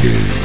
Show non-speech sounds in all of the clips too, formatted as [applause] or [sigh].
two.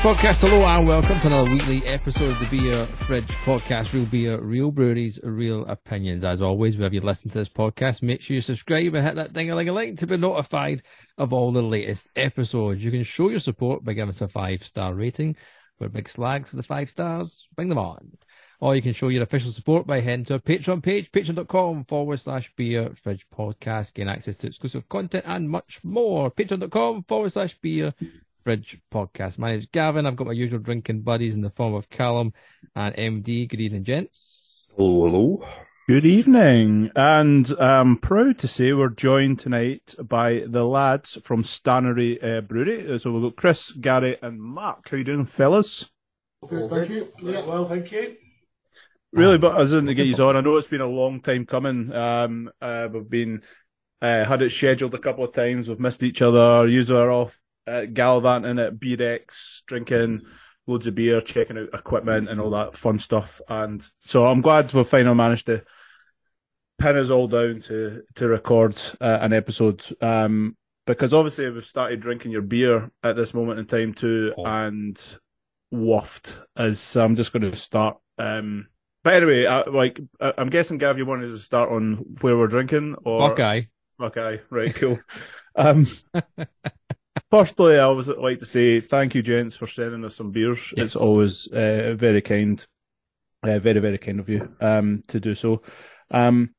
Podcast. Hello and welcome to another weekly episode of the Beer Fridge Podcast. Real beer, real breweries, real opinions. As always, wherever you listen to this podcast, make sure you subscribe and hit that ding a ling a ling to be notified of all the latest episodes. You can show your support by giving us a five star rating. We're big slags for the five stars. Bring them on. Or you can show your official support by heading to our Patreon page, patreon.com forward slash beer fridge podcast. Gain access to exclusive content and much more. Patreon.com forward slash beer Fridge podcast. My name's Gavin. I've got my usual drinking buddies in the form of Callum and MD. Good evening, gents. Hello, hello. Good evening, and I'm proud to say we're joined tonight by the lads from Stannary uh, Brewery. So we've got Chris, Gary, and Mark. How you doing, fellas? Good, thank you. Yeah. Well, thank you. Really, but as in to get you on, I know it's been a long time coming. Um, uh, we've been uh, had it scheduled a couple of times. We've missed each other. Usually are off uh, gallivanting at Beer X, drinking loads of beer, checking out equipment and all that fun stuff. And so I'm glad we finally managed to pin us all down to to record uh, an episode. Um, because obviously we've started drinking your beer at this moment in time too, Oh. and waft. As I'm just going to start. Um, but anyway, I, like I- I'm guessing, Gav, you wanted to start on where we're drinking, or Buckeye. Okay, right, cool. [laughs] um, [laughs] firstly, I always like to say thank you, gents, for sending us some beers. Yes. It's always uh, very kind, uh, very, very kind of you um, to do so. Um,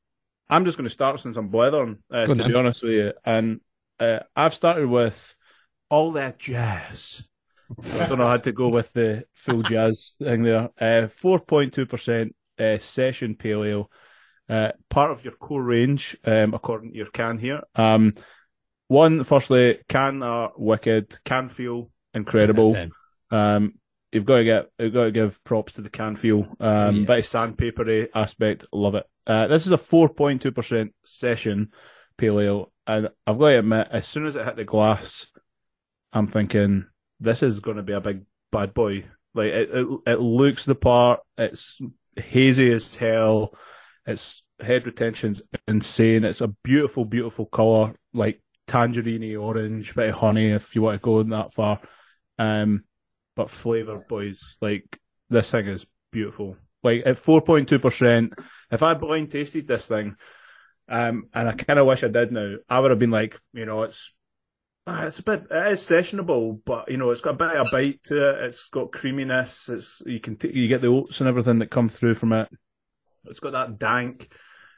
I'm just going to start since I'm blethering, uh, on to be honest with you. And uh, I've started with all that jazz. I don't know how to go with the full jazz thing there. Uh, 4.2% uh, session pale ale uh, part of your core range, um, according to your can here. Um, one, firstly, can are wicked, can feel incredible. Um, you've got to get, you've got to give props to the can feel. Um, Yeah. bit of sandpapery aspect, love it. Uh, this is a 4.2% session pale ale, and I've got to admit, as soon as it hit the glass, I'm thinking this is going to be a big bad boy. Like it, it, it looks the part. It's hazy as hell. Its head retention's insane. It's a beautiful, beautiful color, like tangerine orange, bit of honey if you want to go that far. Um, but flavor, boys, like this thing is beautiful. Like at four point two percent, if I blind tasted this thing, um, and I kind of wish I did now, I would have been like, you know, it's uh, it's a bit it is sessionable, but you know, it's got a bit of a bite to it. It's got creaminess. It's you can t- you get the oats and everything that come through from it. It's got that dank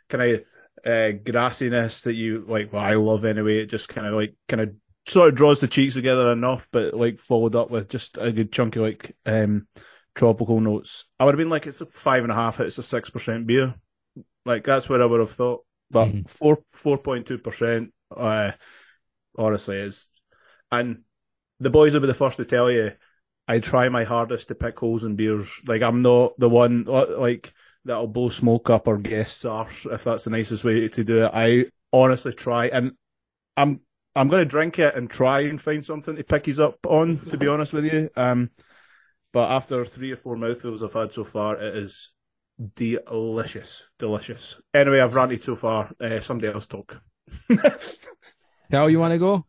kind of uh, grassiness that you like. Well, I love anyway. It just kind of like kind of sort of draws the cheeks together enough, but like followed up with just a good chunk of like um tropical notes. I would have been like, it's a five and a half. It's a six percent beer. Like that's what I would have thought. But Mhm. four four point two percent. Uh, honestly is, and the boys will be the first to tell you. I try my hardest to pick holes in beers. Like I'm not the one like that'll blow smoke up our guests arse if that's the nicest way to do it. I honestly try, and I'm I'm going to drink it and try and find something to pick his up on. To be honest with you, um, but after three or four mouthfuls I've had so far, it is delicious, delicious. Anyway, I've ranted so far. Uh, somebody else talk. [laughs] Cal, you want to go?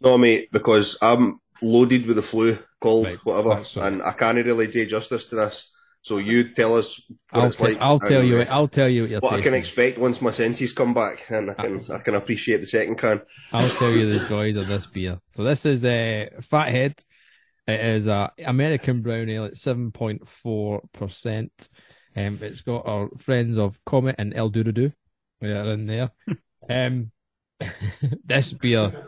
No, mate, because I'm loaded with the flu, cold, Right, whatever, that's all right. and I can't really do justice to this. So you tell us what I'll, it's te- like. I'll tell you. I'll tell you what what I can expect once my senses come back, and I can I can appreciate the second can. I'll [laughs] tell you the joys of this beer. So this is a Fathead. It is a American brown ale at seven point four percent. Um, it's got our friends of Comet and El Doodoo. They are in there. [laughs] um, [laughs] this beer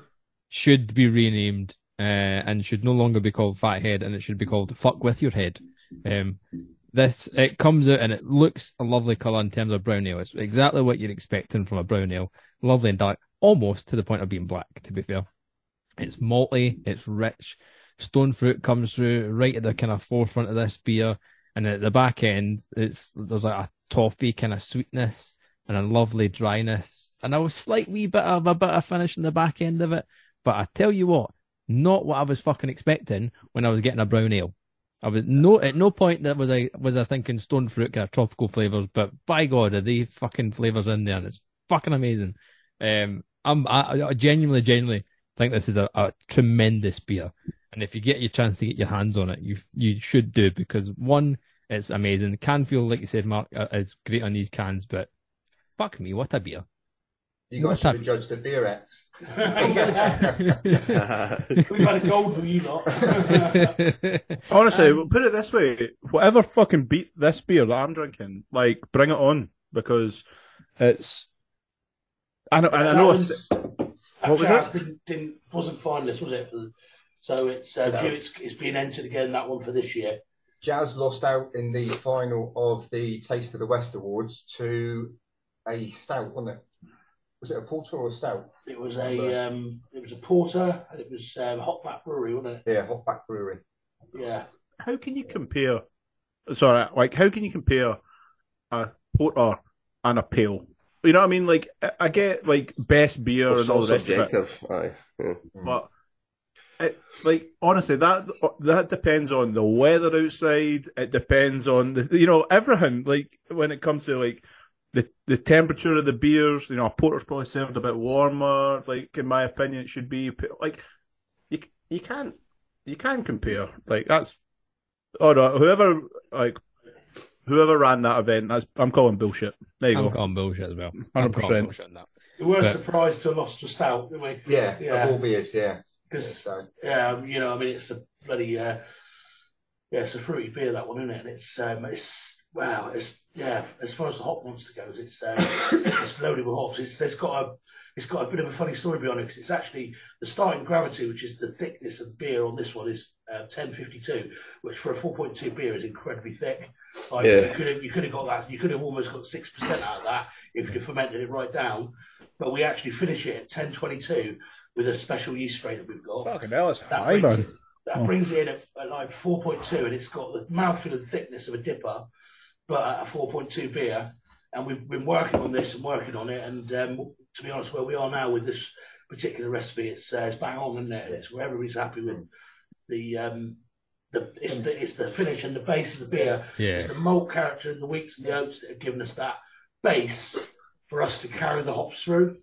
should be renamed uh, and should no longer be called Fathead, and it should be called Fuck with Your Head. Um, this it comes out and it looks a lovely colour in terms of brown ale. It's exactly what you're expecting from a brown ale, lovely and dark, almost to the point of being black. To be fair, it's malty, it's rich. Stone fruit comes through right at the kind of forefront of this beer, and at the back end, it's there's like a toffee kind of sweetness and a lovely dryness, and a slight wee bit of a bit of finish in the back end of it. But I tell you what, Not what I was fucking expecting when I was getting a brown ale. I was no at no point that was I was I thinking stone fruit kind of tropical flavors, but by God, are they fucking flavors in there? And it's fucking amazing. Um, I'm I, I genuinely, genuinely think this is a, a tremendous beer, and if you get your chance to get your hands on it, you you should do because one, it's amazing. The can feel like you said, Mark, uh, is great on these cans, but fuck me, what a beer! You guys What a- have judged the beer X. We've had a gold with you lot. [laughs] Honestly, we'll put it this way: whatever fucking beat this beer that I'm drinking, like bring it on because it's. I know. I know. It's, What was was Didn't, didn't, wasn't finalist, was it? So it's uh, No. due, it's, it's being entered again. That one for this year. Jazz lost out in the final of the Taste of the West Awards to a stout, wasn't it? Was it a porter or a stout? It was a um, it was a porter, and it was um, Hop Back Brewery, wasn't it? Yeah, Hop Back Brewery. Yeah. how can you compare? Sorry, like how can you compare a porter and a pale? You know what I mean? Like I, I get like best beer It's and all all the rest of it, subjective. Aye. Yeah. but it, like honestly, that that depends on the weather outside. It depends on the you know everything. Like when it comes to like the the temperature of the beers, you know, a porter's probably served a bit warmer. Like in my opinion, it should be like you you can't you can compare. Like that's oh no, whoever like whoever ran that event, that's I'm calling bullshit. There you I'm go. calling bullshit as well. 100%. calling bullshit on. We were But- surprised to have lost to Stout, didn't we? Yeah, Yeah. all beers, yeah. Because So, yeah, you know, I mean, it's a bloody uh, yeah, it's a fruity beer that one, isn't it? And it's um, it's wow, it's yeah. As far as the hop monster goes, it's uh, [coughs] it's loaded with hops. It's, it's got a it's got a bit of a funny story behind it because it's actually the starting gravity, which is the thickness of the beer on this one, is uh, 1052, which for a 4.2 beer is incredibly thick. Like Yeah. you could have you could have got that. You could have almost got six percent out of that if you fermented it right down. But we actually finish it at 1022 with a special yeast strain that we've got Fucking hell, it's that high, brings, man. that Oh. brings it in at, at like 4.2 and it's got the mouthfeel and thickness of a dipper but at a 4.2 beer. And we've been working on this and working on it. And um, to be honest where we are now with this particular recipe it's, uh, it's bang on and it's where everybody's happy with the um, the it's the it's the finish and the base of the beer. Yeah. it's the malt character and the wheats and the oats that have given us that base for us to carry the hops through.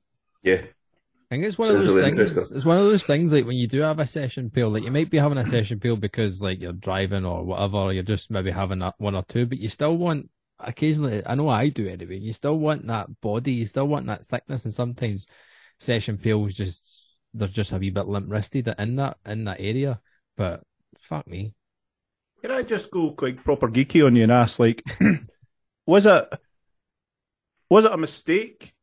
Yeah. I think it's one Sounds of those things. interesting. It's one of those things like when you do have a session pale, like you might be having a session pale because like you're driving or whatever, or you're just maybe having a, one or two, but you still want occasionally. I know I do anyway. You still want that body, you still want that thickness, and sometimes session pales just they're just a wee bit limp wristed in that in that area. But fuck me, Can I just go like proper geeky on you and ask, like, [clears throat] was it was it a mistake,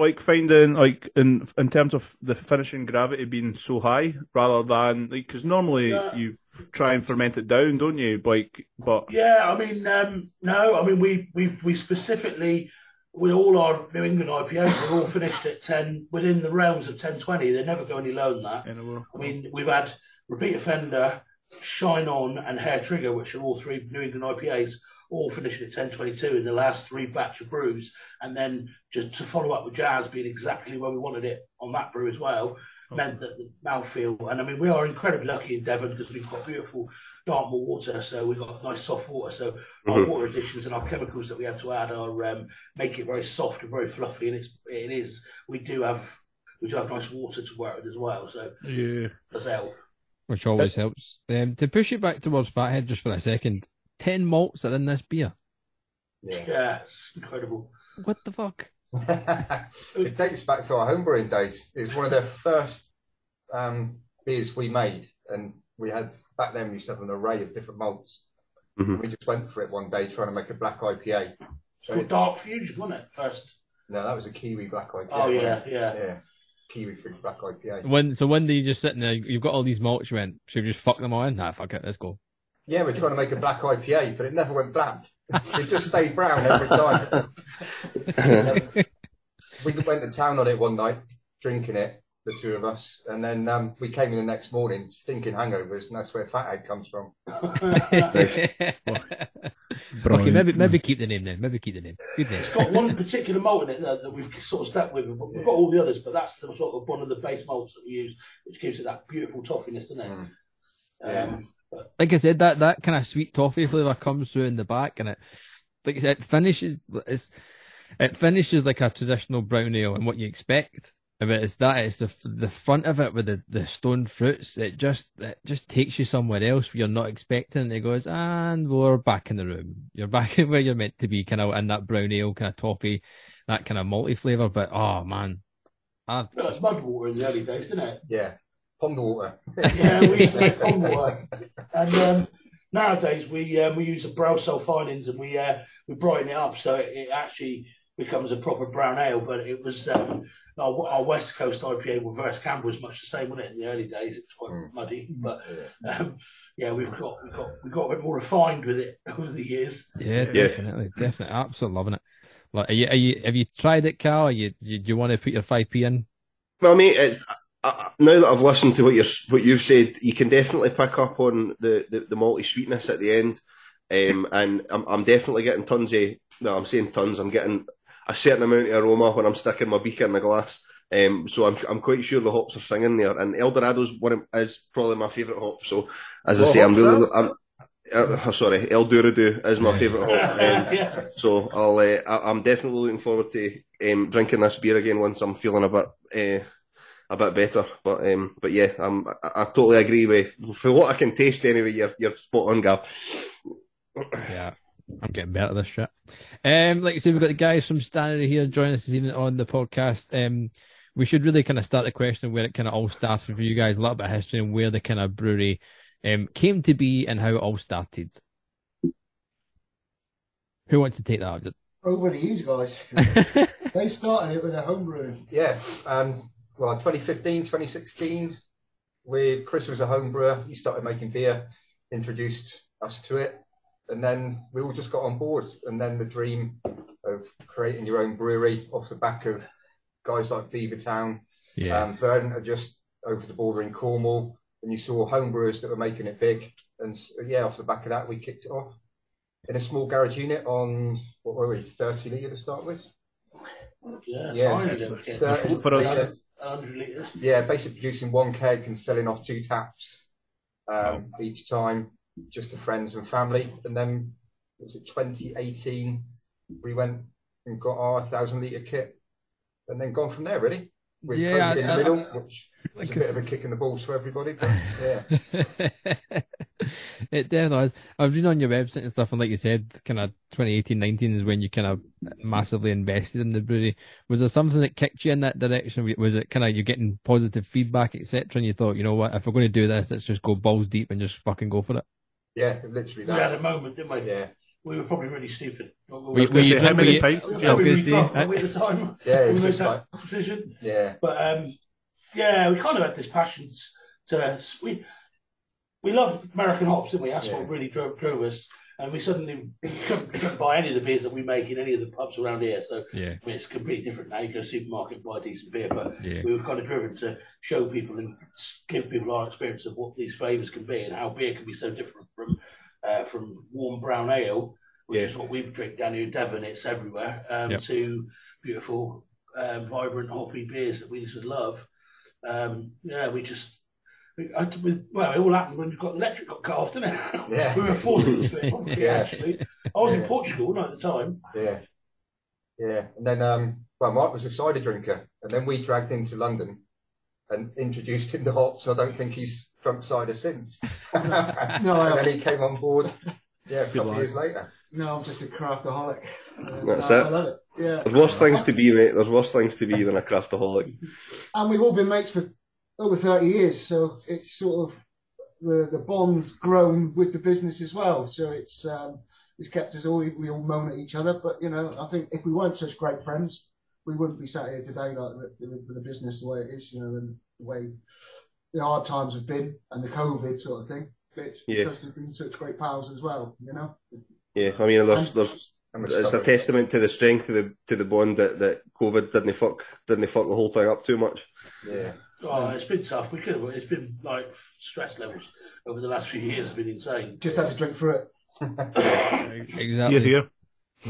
like finding like in in terms of the finishing gravity being so high rather than like because normally Yeah. you try and ferment it down, don't you? Like, but Yeah, I mean, um, no, I mean, we we we specifically with all our New England IPAs, we're all finished at ten within the realms of ten twenty. They never go any lower than that. anyway, I mean, we've had Repeat Offender, Shine On, and Hair Trigger, which are all three New England IPAs, all finishing at ten twenty two in the last three batch of brews, and then just to follow up with Jazz being exactly where we wanted it on that brew as well. Meant that the mouthfeel, and I mean, we are incredibly lucky in Devon because we've got beautiful Dartmoor water, so we've got nice soft water. So our Mhm. water additions and our chemicals that we have to add are um, make it very soft and very fluffy, and it's it is. We do have we do have nice water to work with as well, so yeah. does help. which always helps. Um, to push it back towards Fathead just for a second, ten malts are in this beer. yeah. Yeah, it's incredible. What the fuck? [laughs] it dates back to our homebrewing days. It was one of the first um, beers we made, and we had back then we used to have an array of different malts. Mhm. We just went for it one day trying to make a black IPA. It's called Dark Fusion, wasn't it? First. No, that was a kiwi black IPA. Oh yeah, wasn't it? yeah. yeah, kiwi fruit black IPA. When so when day you're just sitting there, you've got all these malts. You went, should we just fuck them all in? Nah, fuck it, let's go. Yeah, we're trying to make a black IPA, but it never went black. It just stayed brown every time. [laughs] we went to town on it one night, drinking it, the two of us, and then um, we came in the next morning, stinking hangovers, and that's where Fathead comes from. [laughs] Okay, maybe maybe keep the name then. Maybe keep the name. Good name. It's got one particular malt in it that, that we've sort of stuck with. But we've got all the others, but that's the sort of one of the base malts that we use, which gives it that beautiful toffiness, doesn't it? Mm. Um, Like I said, that that kind of sweet toffee flavour comes through in the back, and it, like I said, it finishes. It's, it finishes like a traditional brown ale and what you expect. But it's that it's the the front of it with the, the stone fruits. It just it just takes you somewhere else where you're not expecting. And it goes, and we're back in the room. You're [laughs] back in where you're meant to be, kind of in that brown ale, kind of toffee, that kind of malty flavour. But oh man, I, well, it's mud water in the early days, didn't it? Yeah, pond water. yeah, we used to make pond water. [laughs] And um, nowadays we um, we use the brow sulfinings and we uh, we brighten it up so it, it actually becomes a proper brown ale. But it was um, our, our West Coast IPA reverse camp was much the same, wasn't it? In the early days, it was quite Mm. muddy, but Yeah. um, yeah, we've got we got we got a bit more refined with it [laughs] over the years. yeah, Yeah. definitely, definitely, absolutely loving it. Like, are you, are you, have you tried it, Cal? Are you, do you, do you want to put your five p in? Well, mate, it's, I, now that I've listened to what you're what you've said, you can definitely pick up on the the, the malty sweetness at the end, um, and I'm I'm definitely getting tons of. Well, I'm saying tons. I'm getting a certain amount of aroma when I'm sticking my beaker in the glass. Um, so I'm I'm quite sure the hops are singing there, and Eldorado's one of, is probably my favourite hop. So as I say, I'm really? I'm. Uh, sorry, El Dorado is my favourite hop. Um, [laughs] yeah. so I'll, uh, I- I'm definitely looking forward to um, drinking this beer again once I'm feeling a bit, uh, a bit better. But, um, but yeah, I'm, I, I totally agree with for what I can taste anyway. You're, you're spot on, Gav. Yeah, I'm getting better at this shit. Um, like I said, we've got the guys from Stannary here joining us this evening on the podcast. Um, we should really kind of start the question where it kind of all started for you guys, a little bit of history and where the kind of brewery um came to be and how it all started. Who wants to take that? Over to you guys. [laughs] they started it with a homebrew. Yeah. Um, well, 2015, 2016, we Chris was a home brewer. He started making beer, introduced us to it, and then we all just got on board. And then the dream of creating your own brewery off the back of guys like Beavertown, um, Verdant are just over the border in Cornwall, and you saw home brewers that were making it big. And yeah, off the back of that, we kicked it off in a small garage unit on what were we, 30 litre to start with. Yeah, Yeah, tiny it's- little kit. Thirty For us. Litre. 100 litres. Yeah, basically producing one keg and selling off two taps um, each time, just to friends and family. And then was it 2018? We went and got our thousand litre kit, and then gone from there really. With Yeah, COVID in the middle, which was Like a I bit of a kick in the balls for everybody. But yeah, [laughs] [laughs] it definitely is. I was reading on your website and stuff, and like you said, kind of 2018 19 is when you kind of massively invested in the brewery. Was there something that kicked you in that direction? Was it kind of you getting positive feedback, etc., and you thought, you know what, if we're going to do this, let's just go balls deep and just fucking go for it? yeah, literally that. We had a moment, didn't we? Yeah, We were probably really stupid. I We- going to we- say, how many we- pints We did were you have? was really gonna say, drunk I- weren't we, at the time. yeah, it we was made just that like decision. yeah, But um, yeah, we kind of had this passion to we we love American hops, didn't we? That's Yeah. what really drove, drove us. And we suddenly couldn't, [coughs] couldn't buy any of the beers that we make in any of the pubs around here. So Yeah, I mean, it's completely different now. You go to a supermarket and buy a decent beer, but yeah, we were kind of driven to show people and give people our experience of what these flavours can be and how beer can be so different from uh, from warm brown ale, which is what we drink down here in Devon. It's everywhere. Um, Yep. To beautiful, um, vibrant, hoppy beers that we just love. Um, yeah, we just. We- I, we, well, it all happened when you got the electric got cut off, didn't it? Yeah. [laughs] we were forced into it. probably, Yeah. Actually, I was in Portugal wasn't I, at the time. yeah, yeah. And then um, well, Mark was a cider drinker, and then we dragged him to London and introduced him to hops. I don't think he's drunk cider since. [laughs] No, I and then he came on board. Yeah, a couple lad. of years later. No, I'm just a craftaholic. Uh, That's I, it. I love it. Yeah. There's worse things to be, mate. There's worse things to be than a craftaholic. And we've all been mates for over 30 years, so it's sort of the the bonds grown with the business as well. So it's um, it's kept us all we all moan at each other, but you know I think if we weren't such great friends, we wouldn't be sat here today like with, with with the business the way it is, you know, and the way the hard times have been and the COVID sort of thing. It's Yeah. because we've been such great pals as well, you know. Yeah, I mean, there's there's it's a testament to the strength of the to the bond that, that COVID didn't fuck didn't fuck the whole thing up too much. Yeah, Oh, it's been tough. We could have. It's been like stress levels over the last few years have been insane. Just had to drink through it. [laughs] Exactly. Here, here.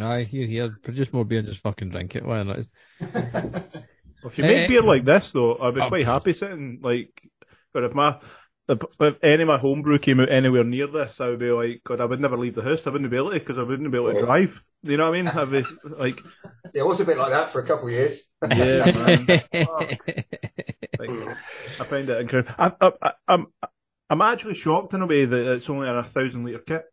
Aye, here, here. Produce more beer and just fucking drink it. Why not? If you make Eh, beer like this, though, I'd be oh. quite happy sitting like. But if my if, if any of my homebrew came out anywhere near this, I would be like, God, I would never leave the house. I wouldn't be able to because I wouldn't be able to drive. You know what I mean? I'd be [laughs] like, It was a bit like that for a couple of years. [laughs] yeah, [laughs] man. Like, I find it incredible. I, I, I, I'm I'm actually shocked in a way that it's only a thousand liter kit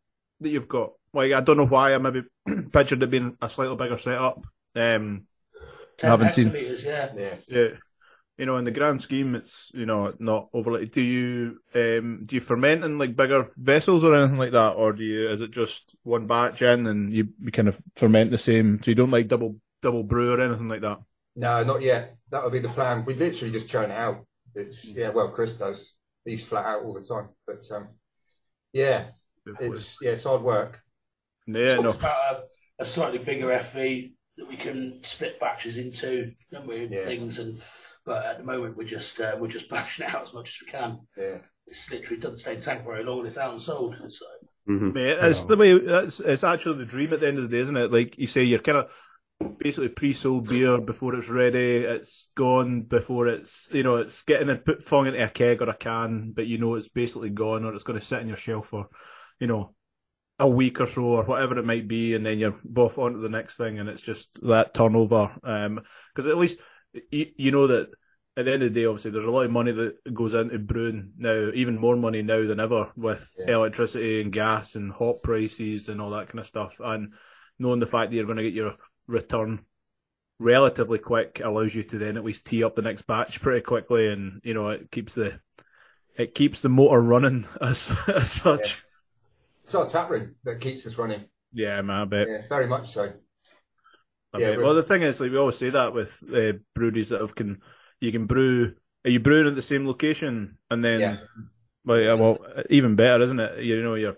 that you've got. Like I don't know why I maybe [clears throat] pictured it being a slightly bigger setup. Um, I haven't seen. hectolitres, yeah. Yeah. Yeah. You know, in the grand scheme, it's you know not overly. Do you um do you ferment in like bigger vessels or anything like that, or do you? Is it just one batch in and you, you kind of ferment the same? So you don't like double double brew or anything like that. No, not yet. That would be the plan. We literally just churn it out. It's yeah. Well, Chris does. He's flat out all the time. But um, yeah, it's yeah, it's hard work. yeah, Talked no, about a, a slightly bigger FV that we can split batches into, don't we? Yeah. Things and but at the moment we're just uh, we're just [laughs] bashing it out as much as we can. Yeah. It's literally doesn't stay in tank very long it's out and sold. So Mhm. Mate, it's the way. It's it's actually the dream at the end of the day, isn't it? Like you say, you're kind of basically pre-sold beer before it's ready. It's gone before it's you know it's getting it put flung into a keg or a can, but you know it's basically gone or it's going to sit on your shelf for you know a week or so or whatever it might be, and then you're both on to the next thing, and it's just that turnover. Because at least you, you know that at the end of the day, obviously, there's a lot of money that goes into brewing now, even more money now than ever with Yeah. electricity and gas and hop prices and all that kind of stuff. And knowing the fact that you're going to get your return relatively quick allows you to then at least tee up the next batch pretty quickly, and you know it keeps the it keeps the motor running [laughs] as as such. It's our tap room that keeps us running. Yeah, man, I bet. Yeah, very much so. Yeah. Well, the thing is, like we always say that with uh, breweries that have can you can brew. Are you brewing at the same location and then? Yeah. Well, well, even better, isn't it? You know, you're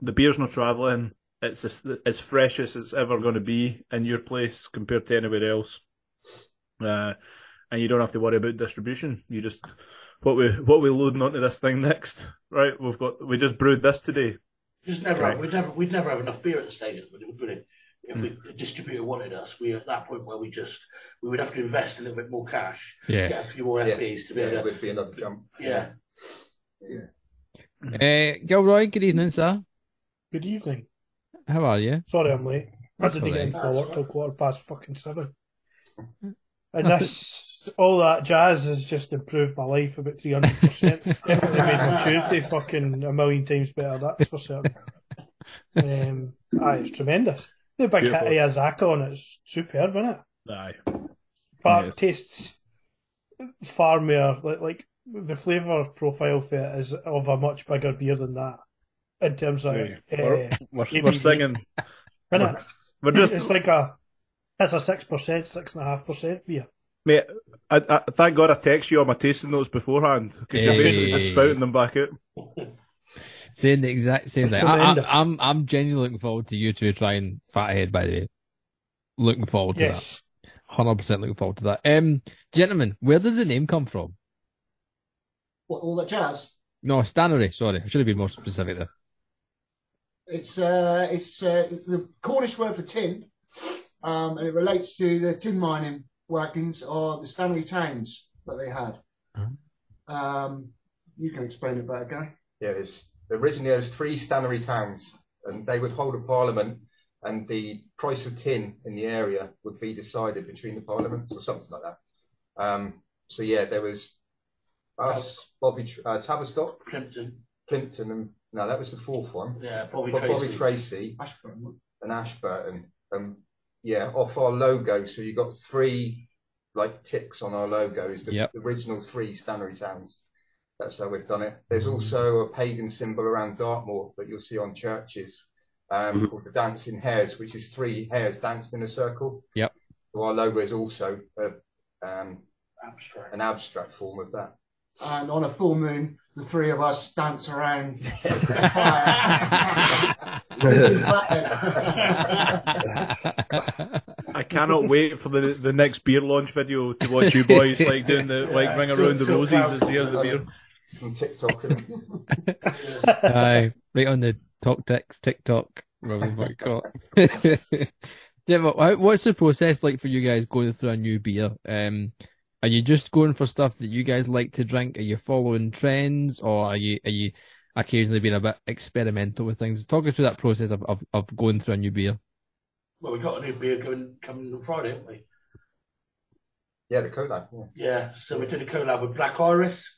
the beer's not travelling. It's as, as fresh as it's ever going to be in your place compared to anywhere else. Uh, and you don't have to worry about distribution. You just what we what we loading onto this thing next, right? We've got we just brewed this today. just never Right. we'd never we'd never have enough beer at the stadium, would it? Would it? If we, a distributor wanted us, we at that point where we just we would have to invest a little bit more cash, yeah. get a few more Yeah. FVs to be Yeah, able it to. would be another jump. Yeah. Uh, Gilroy, good evening, sir. Good evening. How are you? Sorry I'm late. I didn't get in all for right. work till quarter past fucking seven. And That's this, all that jazz has just improved my life about 300%. [laughs] Definitely made my Tuesday fucking a million times better, that's for certain. [laughs] Um, aye, it's tremendous. The big hit Beautiful. of Azacca on it is superb, isn't it? Aye. But Yes. tastes far more like, like the flavour profile for it is of a much bigger beer than that in terms of Aye. uh, We're, we're, ABV. we're singing. We're just it's like a it's a six percent, six and a half percent beer. Mate, I, I, thank God I text you all my tasting notes beforehand because you're basically just spouting them back out. [laughs] Saying the exact same It's thing. I, I, tremendous. I'm I'm genuinely looking forward to you two trying Fathead. By the way, looking forward to Yes. that. Hundred percent looking forward to that. Um, gentlemen, where does the name come from? What, all that jazz? No, Stannary. Sorry, I should have been more specific there. It's uh, it's uh, the Cornish word for tin, um, and it relates to the tin mining wagons or the Stannary Towns that they had. Um, you can explain it better, Guy. Yeah, it's originally there was three stannary towns, and they would hold a parliament, and the price of tin in the area would be decided between the parliaments or something like that. Um, so yeah, there was us, Bobby, Tr- uh, Tavistock, Plympton, Plympton, and no, that was the fourth one. yeah, Bobby Bo- Tracy. Bovey Tracey Ashburn. and Ashburton. and yeah, off our logo. So you got three like ticks on our logo is the Yep. original three Stannary towns. That's how we've done it. There's also a pagan symbol around Dartmoor that you'll see on churches um, Mhm. called the Dancing Hares, which is three hares danced in a circle. Yep. So our logo is also a, um, abstract. an abstract form of that. And on a full moon, the three of us dance around the [laughs] fire. I cannot wait for the the next beer launch video to watch you boys like doing the like ring around the roses as you hear the beer. From TikTok. And, [laughs] Aye, right on the talk text, TikTok, whatever you want to call it. [laughs] Jim, what- what's the process like for you guys going through a new beer? Um, are you just going for stuff that you guys like to drink? Are you following trends, or are you are you occasionally being a bit experimental with things? Talk us through that process of, of, of going through a new beer. Well, we got a new beer going coming on Friday, haven't we? Yeah, the collab. Yeah. Yeah, so we did a collab with Black Iris.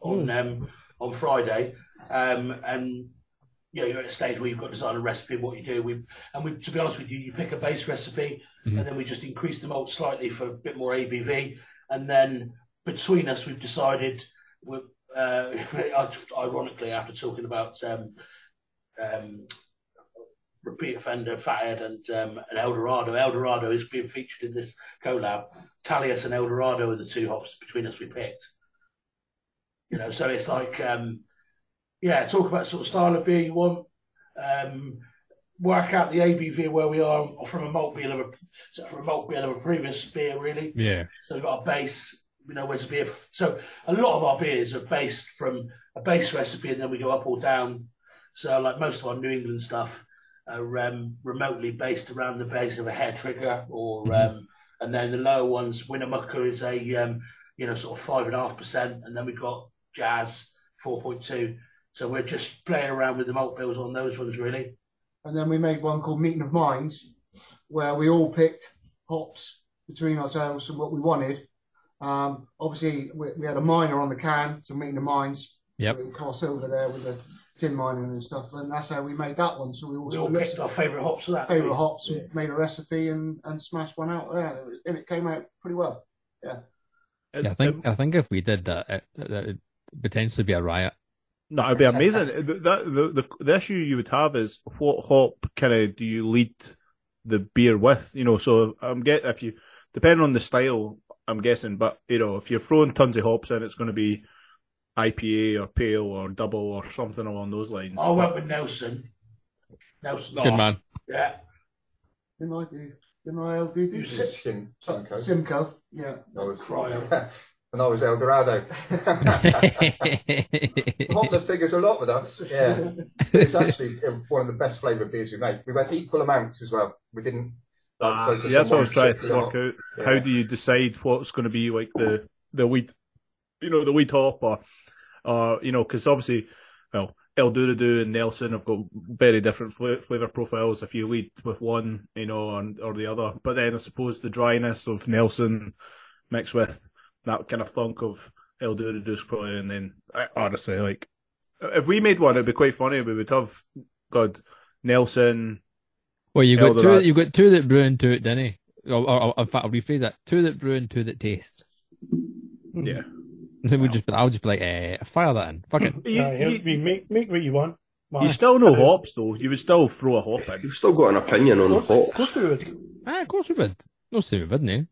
On um on Friday, um and yeah, you're at a stage where you've got to design a recipe, what you do. We and we, to be honest with you, you pick a base recipe, Mhm. and then we just increase the malt slightly for a bit more ABV, and then between us, we've decided. we uh, [laughs] ironically, after talking about um, um, repeat offender, Fathead, and um, and Eldorado. Eldorado is being featured in this collab. Talus and Eldorado are the two hops between us we picked. You know, so it's like, um, yeah, talk about sort of style of beer you want. Um, work out the ABV where we are from a malt beer of a so from a malt beer of a previous beer, really. Yeah. So we've got a base, we know where to be. So a lot of our beers are based from a base recipe and then we go up or down. So like most of our New England stuff are um, remotely based around the base of a hair trigger or, Mhm. um, and then the lower ones, Winnemucca is a, um, you know, sort of five and a half percent. And then we've got Jazz 4.2. So we're just playing around with the malt bills on those ones really. And then we made one called Meeting of Minds, where we all picked hops between ourselves and what we wanted. Um, obviously, we, we had a miner on the can, so Meeting of Minds. Yep. We cross over there with the tin mining and stuff, and that's how we made that one. So we all We sort all picked at our favourite hops for that. favourite hops, and made a recipe, and, and smashed one out there, and it came out pretty well. Yeah, I It's- think I think if we did that, it, it, it'd potentially be a riot. No, it'd be amazing. the, the, the the issue you would have is what hop kind of do you lead the beer with? You know, so I'm get if you depending on the style, I'm guessing, but you know, if you're throwing tons of hops in, it's going to be IPA or pale or double or something along those lines. I went with Nelson. Nelson. Good man. Yeah. Didn't I do? Didn't I do? You do said- Sim, Simcoe. Simcoe, yeah. I was Cryo. And I was Eldorado. [laughs] Hop the figures a lot with us. Yeah, it's actually one of the best flavoured beers we make. We went equal amounts as well. We didn't. like, Ah, see, that's what I was trying to work out. Yeah. How do you decide what's going to be like the the weed, you know, the weed hop or, or you know, because obviously, well, El Dorado and Nelson have got very different fla- flavor profiles. If you lead with one, you know, and, or the other, but then I suppose the dryness of Nelson mixed with that kind of funk of El Dorado's probably, and then I, honestly, like, if we made one, it'd be quite funny. We would have, God, Nelson. Well, you've got two. Eldorado. You got two that brew and two that didn't. Or, or, or, in fact, I'll rephrase that: two that brew and two that taste. Yeah, And then we just, I'll just be like, eh, fire that in. Fuck it. you, Aye, you- I mean, make make what you want. you still know hops though. You would still throw a hop in. You've still got an opinion on Of course, hop. of course we would. ah, of course we would. No, say we wouldn't. Eh?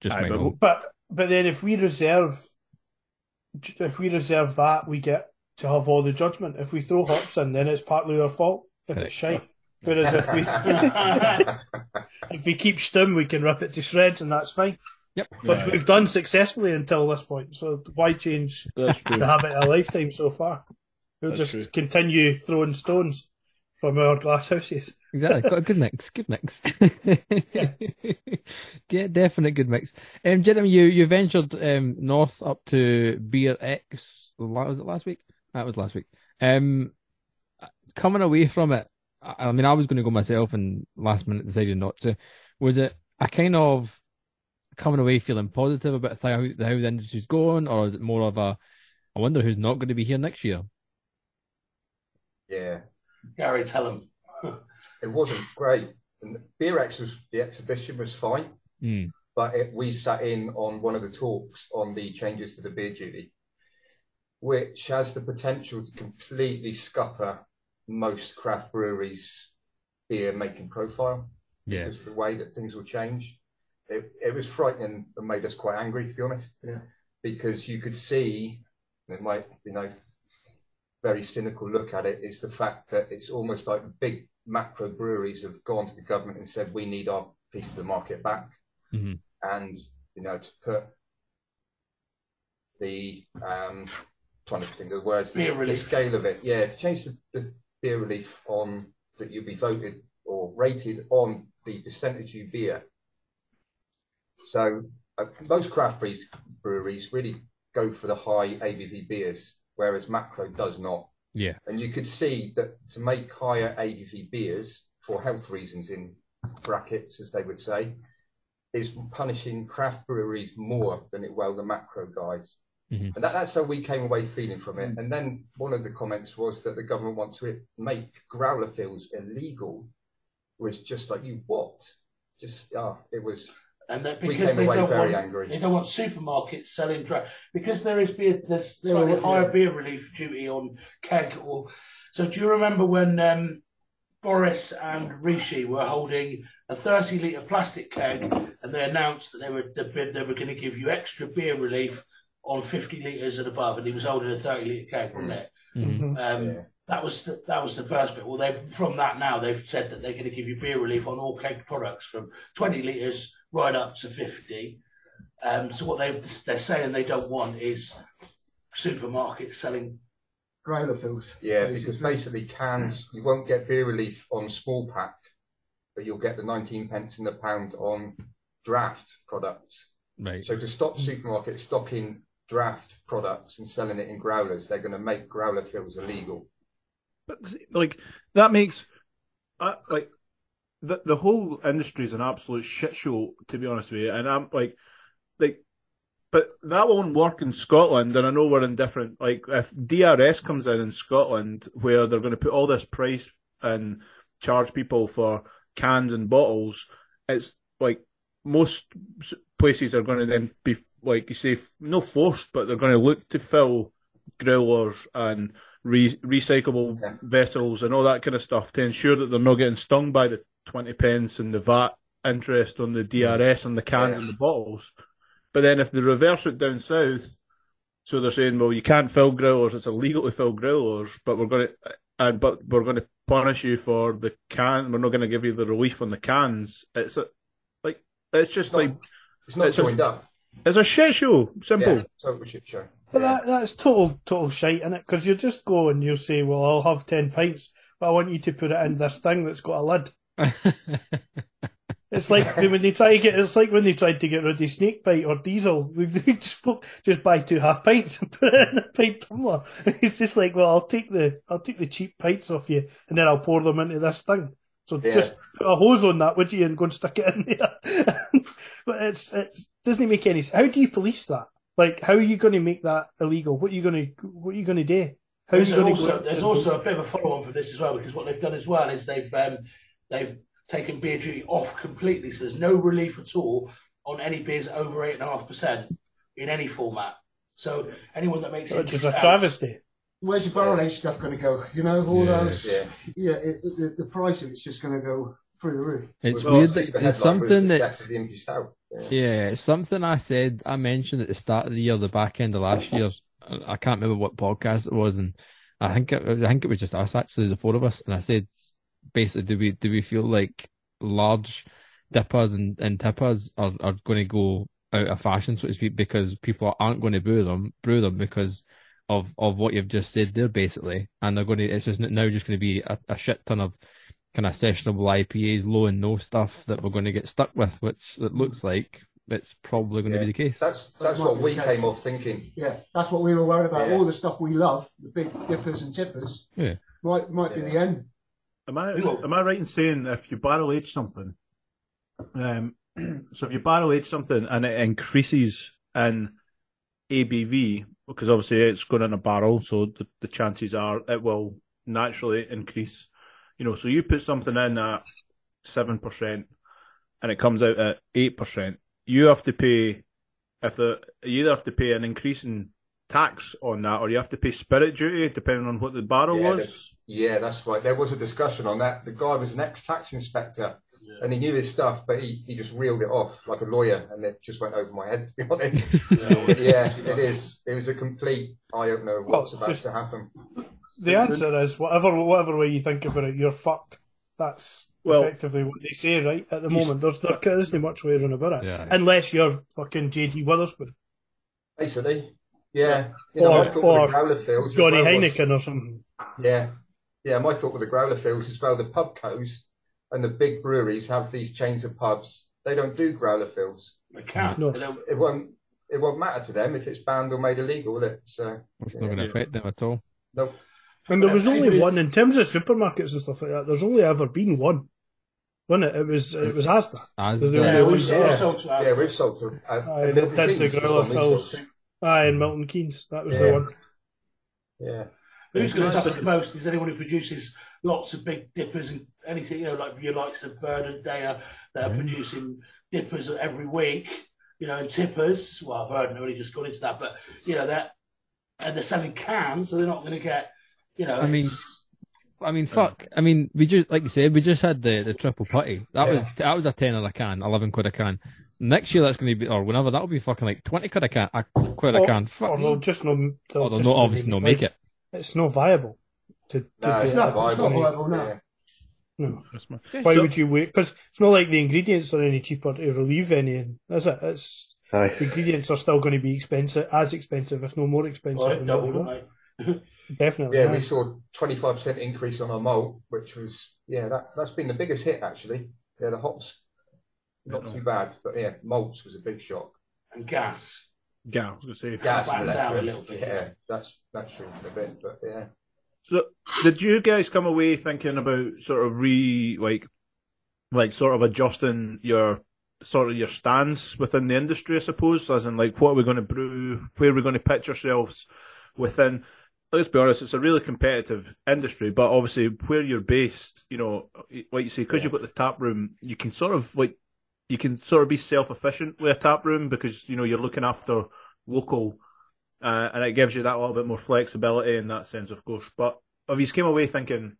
Just Aye, might but- But but then if we reserve if we reserve that, we get to have all the judgment. If we throw hops in, then it's partly our fault if it's shite. [laughs] Whereas if we [laughs] if we keep stim, we can rip it to shreds, and that's fine. Yep. Which Yeah. we've done successfully until this point. So why change the habit of a lifetime so far? We'll That's just true. continue throwing stones from our glass houses. Exactly. Got a good mix. Good mix. [laughs] yeah, definite good mix. Um, Jeremy, you you ventured um north up to Beer X. la- Was it last week? That was last week. Um, coming away from it. I I mean, I was going to go myself, and last minute decided not to. Was it a kind of coming away feeling positive about how how the industry's going, or is it more of a I wonder who's not going to be here next year? yeah, Gary, tell him. [laughs] it wasn't great. And Beer X was the exhibition was fine, Hmm. but it, we sat in on one of the talks on the changes to the beer duty, which has the potential to completely scupper most craft breweries' beer making profile. Yeah. because of the way that things will change. It, it was frightening and made us quite angry, to be honest. Yeah. Because you could see, it might, you know, very cynical look at it is the fact that it's almost like big macro breweries have gone to the government and said we need our piece of the market back, Mhm. and you know to put the um, trying to think of the words, the, Beer the relief. scale of it, yeah, to change the, the beer relief on that you'll be voted or rated on the percentage you beer. So uh, most craft breweries, breweries really go for the high ABV beers, whereas Macro does not. Yeah. And you could see that to make higher ABV beers for health reasons in brackets, as they would say, is punishing craft breweries more than it will the macro guys. Mhm. And that, that's how we came away feeling from it. And then one of the comments was that the government want to make growler fills illegal, was just like, you what? Just, ah, it was, And that we because came they away don't very want, angry. They don't want supermarkets selling dry because there is beer there's Yeah, slightly well, higher yeah. beer relief duty on keg or so do you remember when um, Boris and Rishi were holding a 30 litre plastic keg and they announced that they were they were going to give you extra beer relief on 50 litres and above and he was holding a 30 litre keg wasn't it Mhm. um, Yeah. That was the, that was the first bit well they from that now they've said that they're going to give you beer relief on all keg products from 20 litres right up to 50 um, so what they they're saying they don't want is supermarkets selling Growler fills. yeah, because basically cans, you won't get beer relief on small pack, but you'll get the 19 pence in the pound on draft products. Right. So to stop supermarkets stocking draft products and selling it in growlers, they're going to make growler fills illegal. But like that makes uh, like the the whole industry is an absolute shit show to be honest with you. And I'm like, like, but that won't work in Scotland. And I know we're in different. Like, if DRS comes in in Scotland, where they're going to put all this price and charge people for cans and bottles, it's like most places are going to then be like you say, no forced, but they're going to look to fill growlers and re- recyclable Yeah. vessels and all that kind of stuff to ensure that they're not getting stung by the 20 pence and the VAT interest on the DRS and the cans Yeah. and the bottles. But then if they reverse it down south, so they're saying, well, you can't fill growlers, it's illegal to fill growlers, but we're going to, and but we're going to punish you for the can. We're not going to give you the relief on the cans. It's a, like it's just It's like it's not it's a- joined up. it's a shit show. Simple. Yeah, total shit show. But Yeah. that, that's total total shite in it because you just go and you'll say, "Well, I'll have ten pints, but I want you to put it in this thing that's got a lid." [laughs] It's like when they try to get. It's like when they tried to get rid of snake bite or diesel. [laughs] They just, just buy two half pints and [laughs] put it in a pint tumbler. It's just like, well, I'll take the I'll take the cheap pints off you, and then I'll pour them into this thing. So Yeah. just put a hose on that, would you, and go and stick it in there. but it's it doesn't make any sense. How do you police that? Like, how are you going to make that illegal? What are you going to What are you going to do? How There's going also, to? there's also a bit of a follow on for this as well because what they've done as well is they've um, they've taken beer duty off completely, so there's no relief at all on any beers over eight and a half percent in any format. So anyone that makes it Which is a travesty. Where's your barrel age stuff going to go? You know, all Yeah, those. yeah. Yeah, it, it, the, the price of it's just going to go through the roof. It's Well, weird. Steve That it's something the that's the empty stout. Yeah. Something I said, I mentioned at the start of the year, the back end of last year. I can't remember what podcast it was, and I think it, I think it was just us actually, the four of us. And I said, basically, do we do we feel like large dippers and, and tippers are, are going to go out of fashion, so to speak, because people aren't going to brew them, brew them because of of what you've just said there, basically, and they're going to. It's just now just going to be a, a shit ton of kind of sessionable IPAs, low and no stuff that we're going to get stuck with, which it looks like it's probably going to be the case. That's that's might what be we case. came off thinking. Yeah, that's what we were worried about. Yeah. All the stuff we love, the big dippers and tippers, Yeah. might might be the end. Am I am I right in saying if you barrel age something, um, [clears throat] so if you barrel age something and it increases in ABV because obviously it's going in a barrel, so the, the chances are it will naturally increase. You know, so you put something in at seven percent and it comes out at eight percent, you have to pay if the you either have to pay an increase in tax on that or you have to pay spirit duty depending on what the barrel Yeah, was. Yeah, that's right. There was a discussion on that. The guy was an ex-tax inspector, and he knew his stuff, but he, he just reeled it off like a lawyer, and it just went over my head. To be honest, [laughs] yeah, [laughs] it is. It was a complete eye opener of what's Well, about just- to happen. The answer is whatever whatever way you think about it, you're fucked. That's Well- effectively what they say, right? At the moment, there's there isn't much way around about it, Yeah. unless you're fucking JD Wetherspoon, Basically, yeah. You know, Or- I thought or the growler fills. Johnny well was- Heineken or something. Yeah, yeah, my thought with the growler fills as well, the pub pubcos and the big breweries have these chains of pubs. They don't do growler fills. They can't. No. They It won't. It won't matter to them if it's banned or made illegal, will it? So It's not going to affect them at all. no. And there was only Anybody- one in terms of supermarkets and stuff like that. There's only ever been one, wasn't it? It was it was Asda. As So yeah, we yeah. saw sold to Yeah, we've sold to. Uh, Aye, and they Milton did the Keynes was growler one we sold fills. Aye, in Milton Keynes, that was the one. Yeah. Who's going to It's suffer the most is anyone who produces lots of big dippers and anything, you know, like your likes of Bird and Deya that are producing dippers every week, you know, and tippers. Well, Bird already just got into that, but, you know, that, and they're selling cans, so they're not going to get, you know, I mean, I mean, fuck. I mean, we just like you said, we just had the, the triple putty. That Yeah. was that was a tenner a can, eleven quid a can. Next year that's going to be, or whenever that'll be fucking like twenty quid a can, a quid a oh, can. Oh, fuck. Or they'll just no. They'll Or they'll just not not obviously not make it. It's not viable to, to No, it's it. not It's not viable. viable now. Yeah. No. Why So- would you wait? Because it's not like the ingredients are any cheaper to relieve any, is it? It's Aye. the ingredients are still going to be expensive, as expensive, if no more expensive. well, than double, what they don't were. They? Definitely. Yeah, aye. we saw twenty five percent increase on our malt, which was yeah, that that's been the biggest hit actually. Yeah, the hops not too bad, but yeah, malts was a big shock. And gas. Yeah, I was gonna say. Gas and Flattened a little bit. yeah, that's that's shrinking a bit, but yeah. So, did you guys come away thinking about sort of re like, like sort of adjusting your sort of your stance within the industry? I suppose, as in like, what are we going to brew? Where are we going to pitch ourselves within? Let's be honest, it's a really competitive industry, but obviously where you're based, you know, like you say, because you've got the tap room, you can sort of like, you can sort of be self-efficient with a tap room because you know you're looking after local uh, and it gives you that little bit more flexibility in that sense, of course. But if you came away thinking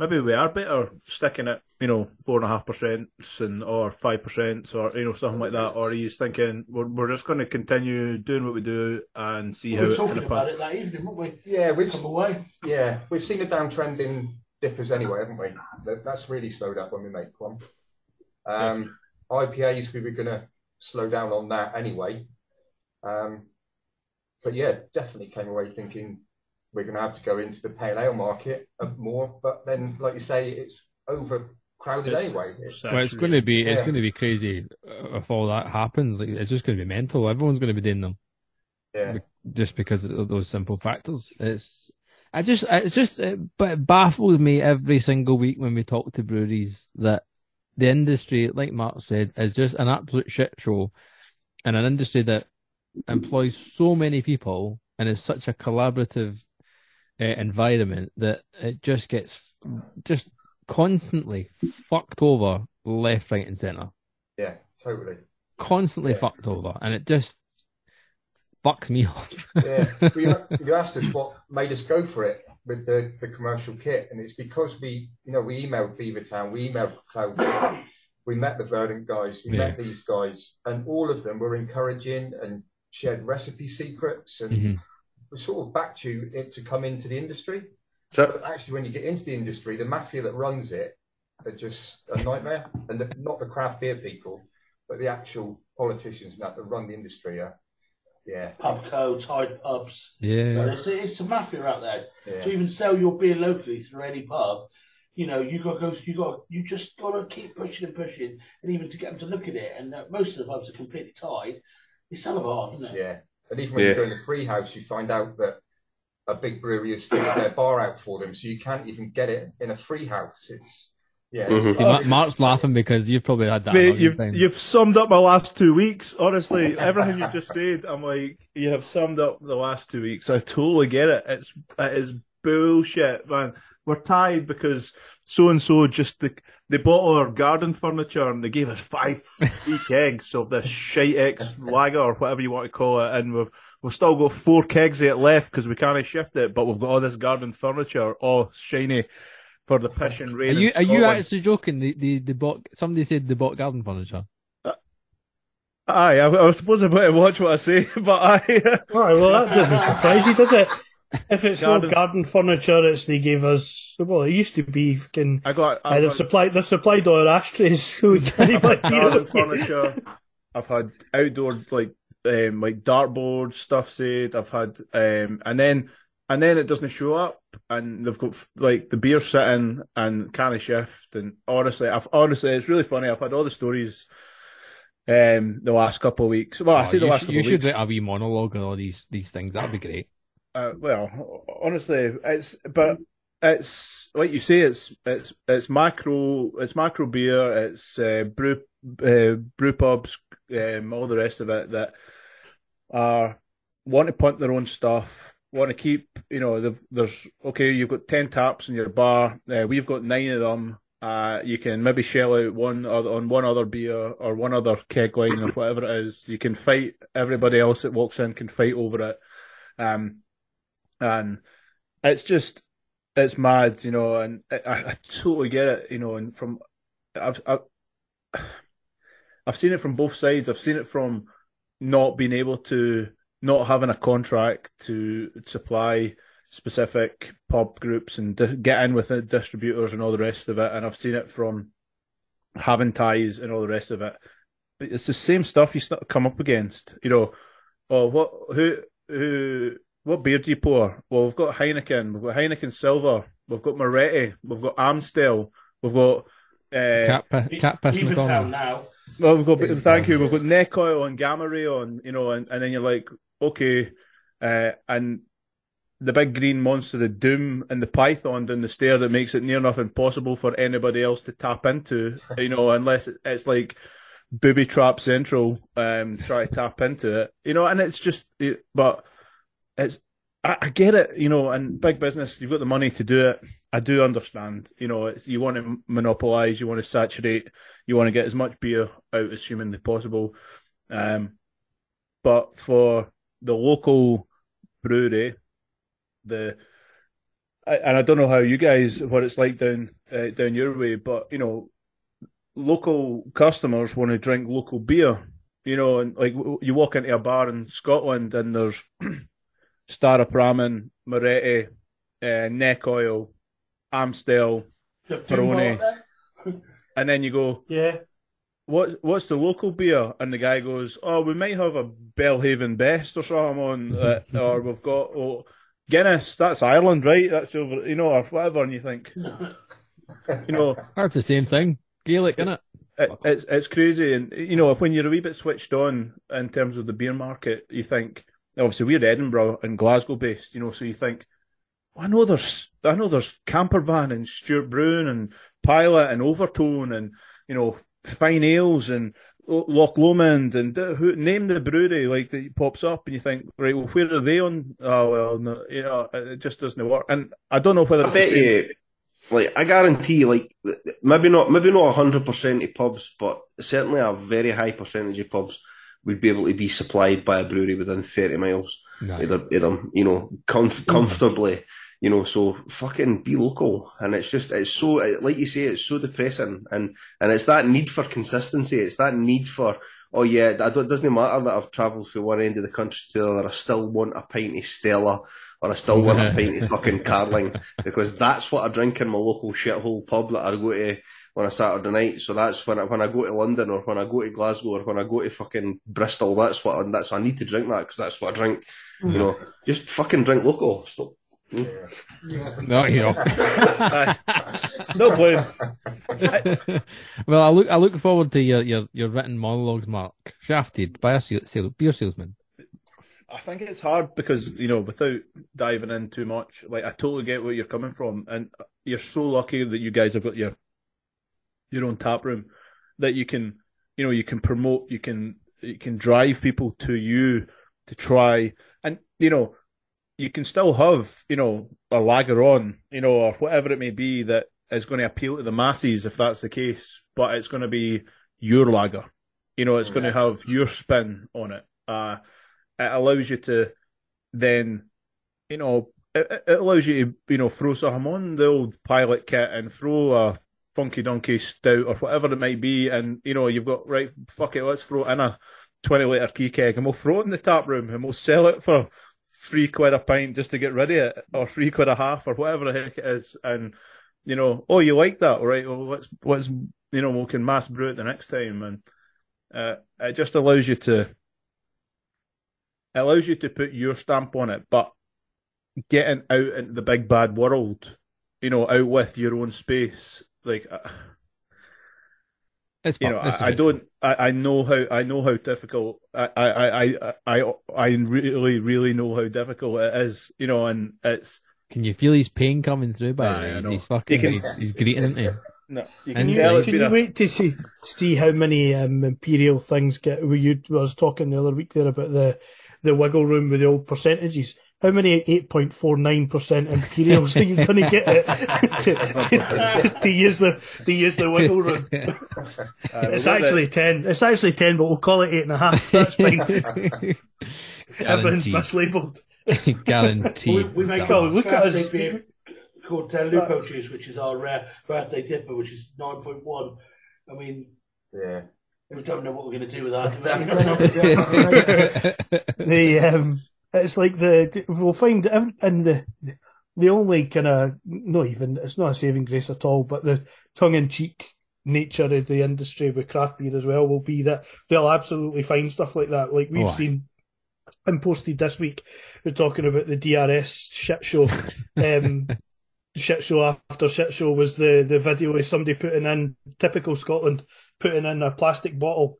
maybe we are better sticking at you know four and a half percent and or five percent or you know something like that, or he's thinking we're we're just going to continue doing what we do and see We how were it kind talking of about it that evening, weren't we? Yeah, we've Come away. yeah we've seen a downtrend in dippers anyway, haven't we? That's really slowed up when we make one. Um, IPAs we were going to slow down on that anyway. Um, but yeah, definitely came away thinking we're going to have to go into the pale ale market uh, more. But then, like you say, it's overcrowded It's anyway. It's, Well, it's going to be it's going to be crazy uh, if all that happens. Like, it's just going to be mental. Everyone's going to be doing them yeah, just because of those simple factors. It's I just it's just it, but it baffles me every single week when we talk to breweries that the industry, like Mark said, is just an absolute shit show, and an industry that employs so many people and is such a collaborative uh, environment that it just gets just constantly fucked over left, right, and center. yeah, totally. Constantly Yeah. fucked over, and it just fucks me [laughs] up. Yeah, Well, you, you asked us what made us go for it with the, the commercial kit, and it's because we, you know, we emailed Beavertown, we emailed Cloud, we met the Verdant guys, we met these guys, and all of them were encouraging and shared recipe secrets, and Mhm. We sort of backed you it to come into the industry. So But actually, when you get into the industry, the mafia that runs it are just a nightmare, and the, not the craft beer people, but the actual politicians that, that run the industry are, yeah, Pubco, Tied Pubs. Yeah. It's, it's a mafia out there. yeah. To even sell your beer locally through any pub, you know, you got to go. You got. You just got to keep pushing and pushing, and even to get them to look at it. And uh, most of the pubs are completely tied. It's hell of a hard, isn't it? Yeah, and even when Yeah. you go in the free house, you find out that a big brewery has fitted their [coughs] bar out for them, so you can't even get it in a free house. It's yeah, it's- Mhm. See, Mark's laughing because you've probably had that. Mate, you've times. you've summed up my last two weeks. Honestly, [laughs] everything you've just said, I'm like, you have summed up the last two weeks. I totally get it. It's it is bullshit, man. We're tied because so and so just the, they bought our garden furniture and they gave us five free [laughs] kegs of this shite X lager or whatever you want to call it, and we've we've still got four kegs of it left because we can't shift it, but we've got all this garden furniture, all shiny for the pish and Are rain. in you are you actually joking? The the the bought somebody said they bought garden furniture. Aye, I, suppose I was supposed to better watch what I say, [laughs] but I. All right, well, that doesn't surprise you, does it? [laughs] If it's Garden- not garden furniture, it's they gave us. Well, it used to be fucking. I got. Uh, I've they've had supplied. They've supplied all our ashtrays, [laughs] so we can't even garden furniture. I've had outdoor like um, like dartboard stuff said. I've had um, and then and then it doesn't show up, and they've got like the beer sitting and can of shift, and honestly, I've honestly, it's really funny. I've had all the stories um, the last couple of weeks. Well, I Oh, say the you last sh- couple you should weeks. write a wee monologue on all these these things. That'd be great. Uh, well, honestly, it's but it's like you say, it's it's it's macro, it's macro beer, it's uh, brew uh, brew pubs, um, all the rest of it that are want to punt their own stuff, want to keep, you know, there's okay, you've got ten taps in your bar, uh, we've got nine of them. Uh, you can maybe shell out one other, on one other beer or one other keg line or whatever it is. You can fight. Everybody else that walks in can fight over it. Um, and it's just it's mad, you know, and I, I totally get it, you know, and from I've, I've I've seen it from both sides. I've seen it from not being able to not having a contract to supply specific pub groups and di- get in with the distributors and all the rest of it, and I've seen it from having ties and all the rest of it. But it's the same stuff you start to come up against, you know. Oh, what who who what beer do you pour? Well, we've got Heineken, we've got Heineken Silver, we've got Moretti, we've got Amstel, we've got uh, cat, pi- cat piss in the Keep it corner. down now. well, we've got thank you, we've got Neck Oil and Gamma Ray on, you know, and, and then you're like, okay, uh, and the big green monster of doom and the python down the stair that makes it near enough impossible for anybody else to tap into, you know, unless it- it's like booby trap central, um, try to tap into it, you know, and it's just, it- but it's, I, I get it, you know, and big business, you've got the money to do it. I do understand, you know, you want to monopolize, you want to saturate, you want to get as much beer out as humanly possible. Um, but for the local brewery, the and I don't know how you guys what it's like down uh, down your way, but you know, local customers want to drink local beer. You know, and like you walk into a bar in Scotland and there's [clears throat] Staropramen, Moretti, uh, Neck Oil, Amstel, Just Peroni. And then you go, Yeah. what what's the local beer? And the guy goes, oh, we might have a Belhaven Best or something on, [laughs] uh, or we've got oh, Guinness. That's Ireland, right? That's over, you know, or whatever. And you think, [laughs] you know, That's the same thing. Gaelic, innit? it, it's it's crazy. And you know, when you're a wee bit switched on in terms of the beer market, you think obviously we're Edinburgh and Glasgow based, you know, so you think. I know there's, I know there's Campervan and Stewart Brewing and Pilot and Overtone and you know Fyne Ales and Loch Lomond and who name the brewery like that pops up and you think right well where are they on oh well no, you know it just doesn't work and I don't know whether I bet you, like, I guarantee, like, maybe not, maybe not hundred percent of pubs, but certainly a very high percentage of pubs would be able to be supplied by a brewery within thirty miles No. of them, you know, comf- mm. comfortably. You know, so fucking be local, and it's just it's so like you say, it's so depressing, and and it's that need for consistency. It's that need for oh yeah, it doesn't matter that I've travelled from one end of the country to the other. I still want a pint of Stella, or I still want a [laughs] pint of fucking Carling, because that's what I drink in my local shithole pub that I go to on a Saturday night. So that's when I, when I go to London or when I go to Glasgow or when I go to fucking Bristol. That's what I, that's I need to drink that because that's what I drink. You mm. know, just fucking drink local. Stop. Yeah. No, you know. [laughs] no blame [laughs] well, I look I look forward to your, your, your written monologues, Mark. Shafted by a sale, sale, beer salesman. I think it's hard because you know, without diving in too much, like I totally get where you're coming from, and you're so lucky that you guys have got your your own tap room that you can, you know, you can promote, you can you can drive people to you to try, and you know, you can still have, you know, a lager on, you know, or whatever it may be that is going to appeal to the masses if that's the case, but it's going to be your lager, you know, it's going to have your spin on it. Uh, it allows you to then, you know, it, it allows you to, you know, throw something on the old pilot kit and throw a funky donkey stout or whatever it might be. And, you know, you've got, right, fuck it, let's throw in a 20 litre key keg and we'll throw it in the tap room and we'll sell it for three quid a pint just to get rid of it or three quid a half or whatever the heck it is. And, you know, oh, you like that? All right, well, let's, let's, you know, we can mass brew it the next time. And, uh, it just allows you to, allows you to put your stamp on it, but getting out into the big bad world, you know, out with your own space. Like, uh, It's you know, It's I, I don't, I, I know how, I know how difficult, I, I, I, I, I, I really, really know how difficult it is, you know, and it's, Can you feel his pain coming through? By Aye, the way, he's, he's fucking, You he's, he's greeting, isn't he? no, you And can you- Can you a, wait to see see how many um, imperial things get? Were you I was talking the other week there about the the wiggle room with the old percentages. How many eight point four nine percent imperials are you going to get it [laughs] to, to, to use the to use the wiggle room? [laughs] uh, we've [laughs] It's got the- actually ten. It's actually ten, but we'll call it eight and a half. That's fine. Everything's Guaranteed. mislabeled. Guaranteed. We, we make Well, a look at us. birthday beer called uh, Lupo Juice, which is our rare birthday dipper, which is 9.1. I mean, Yeah. we don't know what we're going to do with that. the um, it's like the we'll find in the the only kind of not even it's not a saving grace at all, but the tongue in cheek nature of the industry with craft beer as well will be that they'll absolutely find stuff like that. Like we've Oh, seen and posted this week, we're talking about the DRS shit show. [laughs] Um, shit show after shit show was the the video of somebody putting in typical Scotland putting in a plastic bottle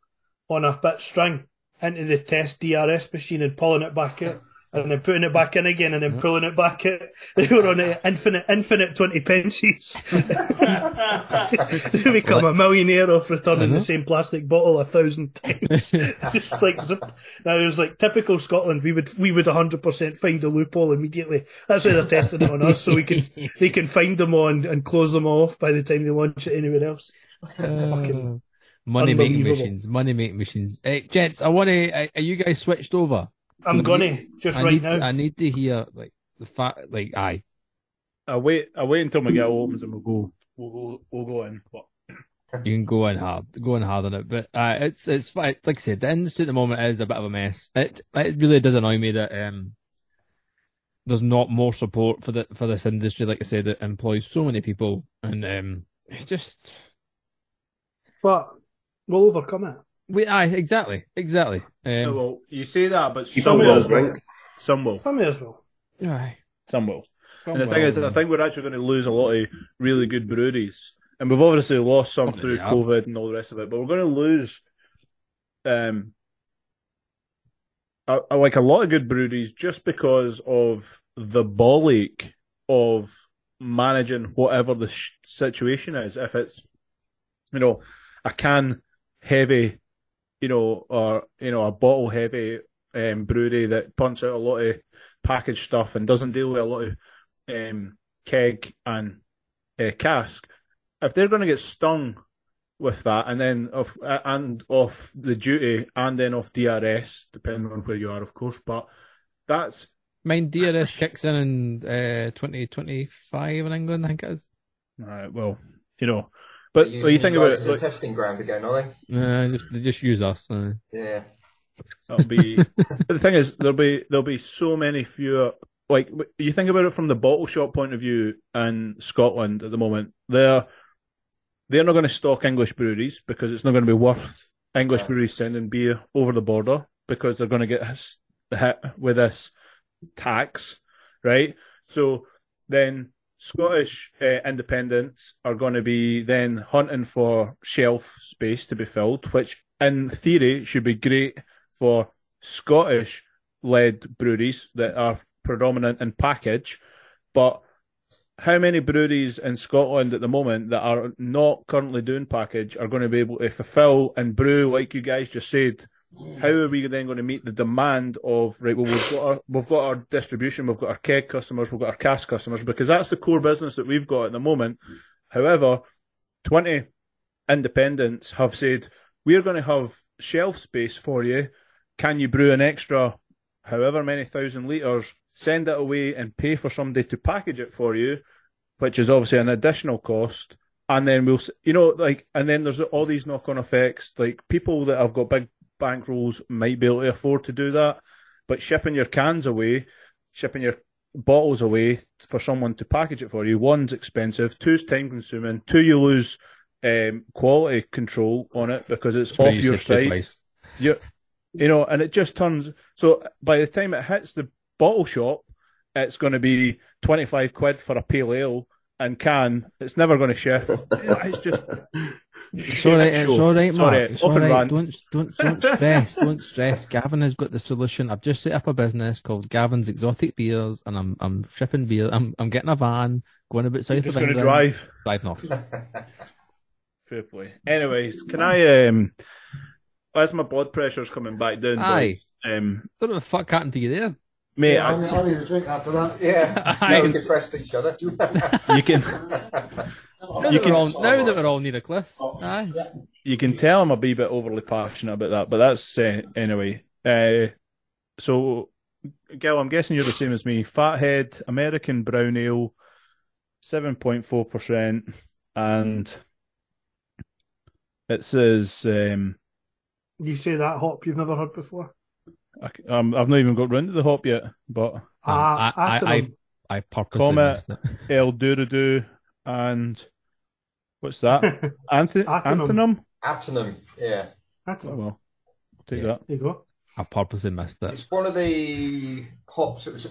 on a bit string into the test DRS machine and pulling it back out. And then putting it back in again and then pulling it back out. [laughs] They were on it infinite, infinite 20 pences. [laughs] they become a millionaire off returning Mhm. the same plastic bottle a thousand times. [laughs] Just like, zip. now it was like typical Scotland. We would, we would 100% find a loophole immediately. That's why they're testing it on us so we can, they can find them on and close them off by the time they launch it anywhere else. Fucking money making unbelievable. machines, money making machines. Hey, gents, I want to. Are are you guys switched over? I'm gonna just I right need, now. I need to hear like the fact, like, aye, I'll wait, I'll wait until my Miguel opens and we'll go, we'll go, we'll go in. But you can go in hard, go in hard on it. But uh, it's it's fine. Like I said, the industry at the moment is a bit of a mess. It it really does annoy me that um there's not more support for the for this industry. Like I said, it employs so many people, and um it's just But we'll overcome it. we aye exactly exactly. Yeah, Um, well, you say that, but some on will, with us, Rink. some will, I may as well. aye. some will. Some And the thing will, is, I think we're actually going to lose a lot of really good breweries, and we've obviously lost some Probably through have. COVID and all the rest of it. But we're going to lose, um, a, a- like a lot of good breweries just because of the bollock of managing whatever the sh- situation is. If it's, you know, a can heavy, you know, or you know, a bottle heavy um, brewery that pumps out a lot of packaged stuff and doesn't deal with a lot of um, keg and uh, cask, if they're going to get stung with that, and then off uh, and off the duty, and then off DRS, depending on where you are, of course. But that's Mine DRS kicks in in uh, 2025 in England, I think it is. uh, well, you know. But They're you think you about guys it, as a like, testing ground again, are they? Uh, just they just use us. Uh, Yeah. That'll be. [laughs] the thing is, there'll be there'll be so many fewer. Like you think about it from the bottle shop point of view in Scotland at the moment, they're they're not going to stock English breweries because it's not going to be worth English Yeah. breweries sending beer over the border because they're going to get hit with this tax, right? So then Scottish uh, independents are going to be then hunting for shelf space to be filled, which in theory should be great for Scottish led breweries that are predominant in package. But how many breweries in Scotland at the moment that are not currently doing package are going to be able to fulfill and brew, like you guys just said? How are we then going to meet the demand of right? Well, we've got our we've got our distribution, we've got our keg customers, we've got our cask customers, because that's the core business that we've got at the moment. However, twenty independents have said we're going to have shelf space for you. Can you brew an extra, however many thousand liters, send it away and pay for somebody to package it for you, which is obviously an additional cost. And then we'll, you know, like, and then there's all these knock on effects. Like, people that have got big bankrolls might be able to afford to do that, but shipping your cans away, shipping your bottles away for someone to package it for you, one's expensive, two's time consuming, two, you lose um, quality control on it because it's what off your said site. twice. You, you know, and it just turns. So by the time it hits the bottle shop, it's going to be 25 quid for a pale ale and can. It's never going to shift. [laughs] it's just. It's all right. It's all right, Mark. Sorry, It's all off and right. run. Don't don't don't stress. Don't stress. Gavin has got the solution. I've just set up a business called Gavin's Exotic Beers, and I'm I'm shipping beer. I'm I'm getting a van, going about south You're of just going to drive. Drive north. [laughs] Fair play. Anyways, can I um as my blood pressure's coming back down, Aye. boys, um Don't know what the fuck happened to you there. mate, Yeah, I, I- need, I need a drink after that. Yeah, [laughs] Aye. we depressed each other. you can [laughs] Now, that we're all, now that we're all near a cliff. Aye. you can tell I'm a wee bit overly passionate about that, but that's uh, anyway. Uh so Gil, I'm guessing you're the same as me. Fathead, American brown ale, seven point four percent, and it says um You say that hop you've never heard before. I, um, I've not even got round to the hop yet, but Ah, I- I- Ahtanum. I purposely Comet. missed it. [laughs] El Dorado and what's that? [laughs] Anth- Ahtanum. Anthonum? Ahtanum, yeah. Oh well, I'll take Yeah. that. There you go. I purposely missed it. It's one of the hops that was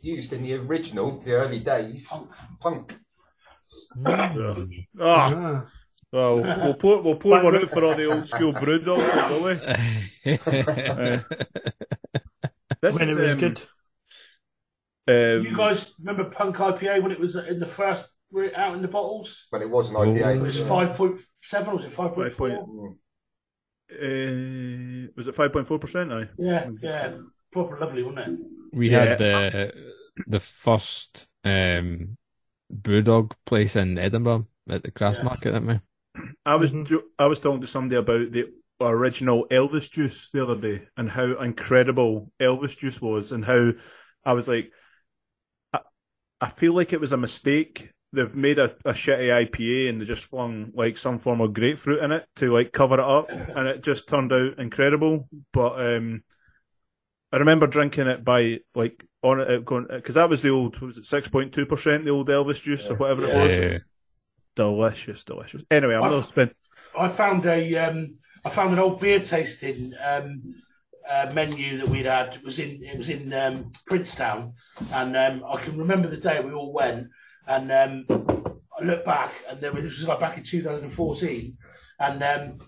used in the original, the early days, punk. Ah. well, we'll pour we'll pour one out for all the old school brew dogs, will we? Uh, [laughs] This when is, it was um, good. Um, You guys remember Punk IPA when it was in the first out in the bottles? But it was an IPA. It was yeah. five point seven. Was it five point Five point- four? uh, was it five point four percent? Aye. Yeah, yeah, proper lovely, wasn't it? we Yeah. had the the first um, Brewdog place in Edinburgh at the Craft Yeah. Market, didn't we? I was Mhm. I was talking to somebody about the original Elvis juice the other day and how incredible Elvis juice was and how I was like I, I feel like it was a mistake. They've made a, a shitty IPA and they just flung like some form of grapefruit in it to like cover it up and it just turned out incredible. But um I remember drinking it by like on it going because that was the old was it six point two percent the old Elvis juice or whatever it was. Yeah. It was delicious, delicious. Anyway, I'm I've- not spent. I found a um, I found an old beer tasting um, uh, menu that we'd had. It was in it was in um, Princetown, and um, I can remember the day we all went. And um, I look back, and there was this was like back in 2014, and um,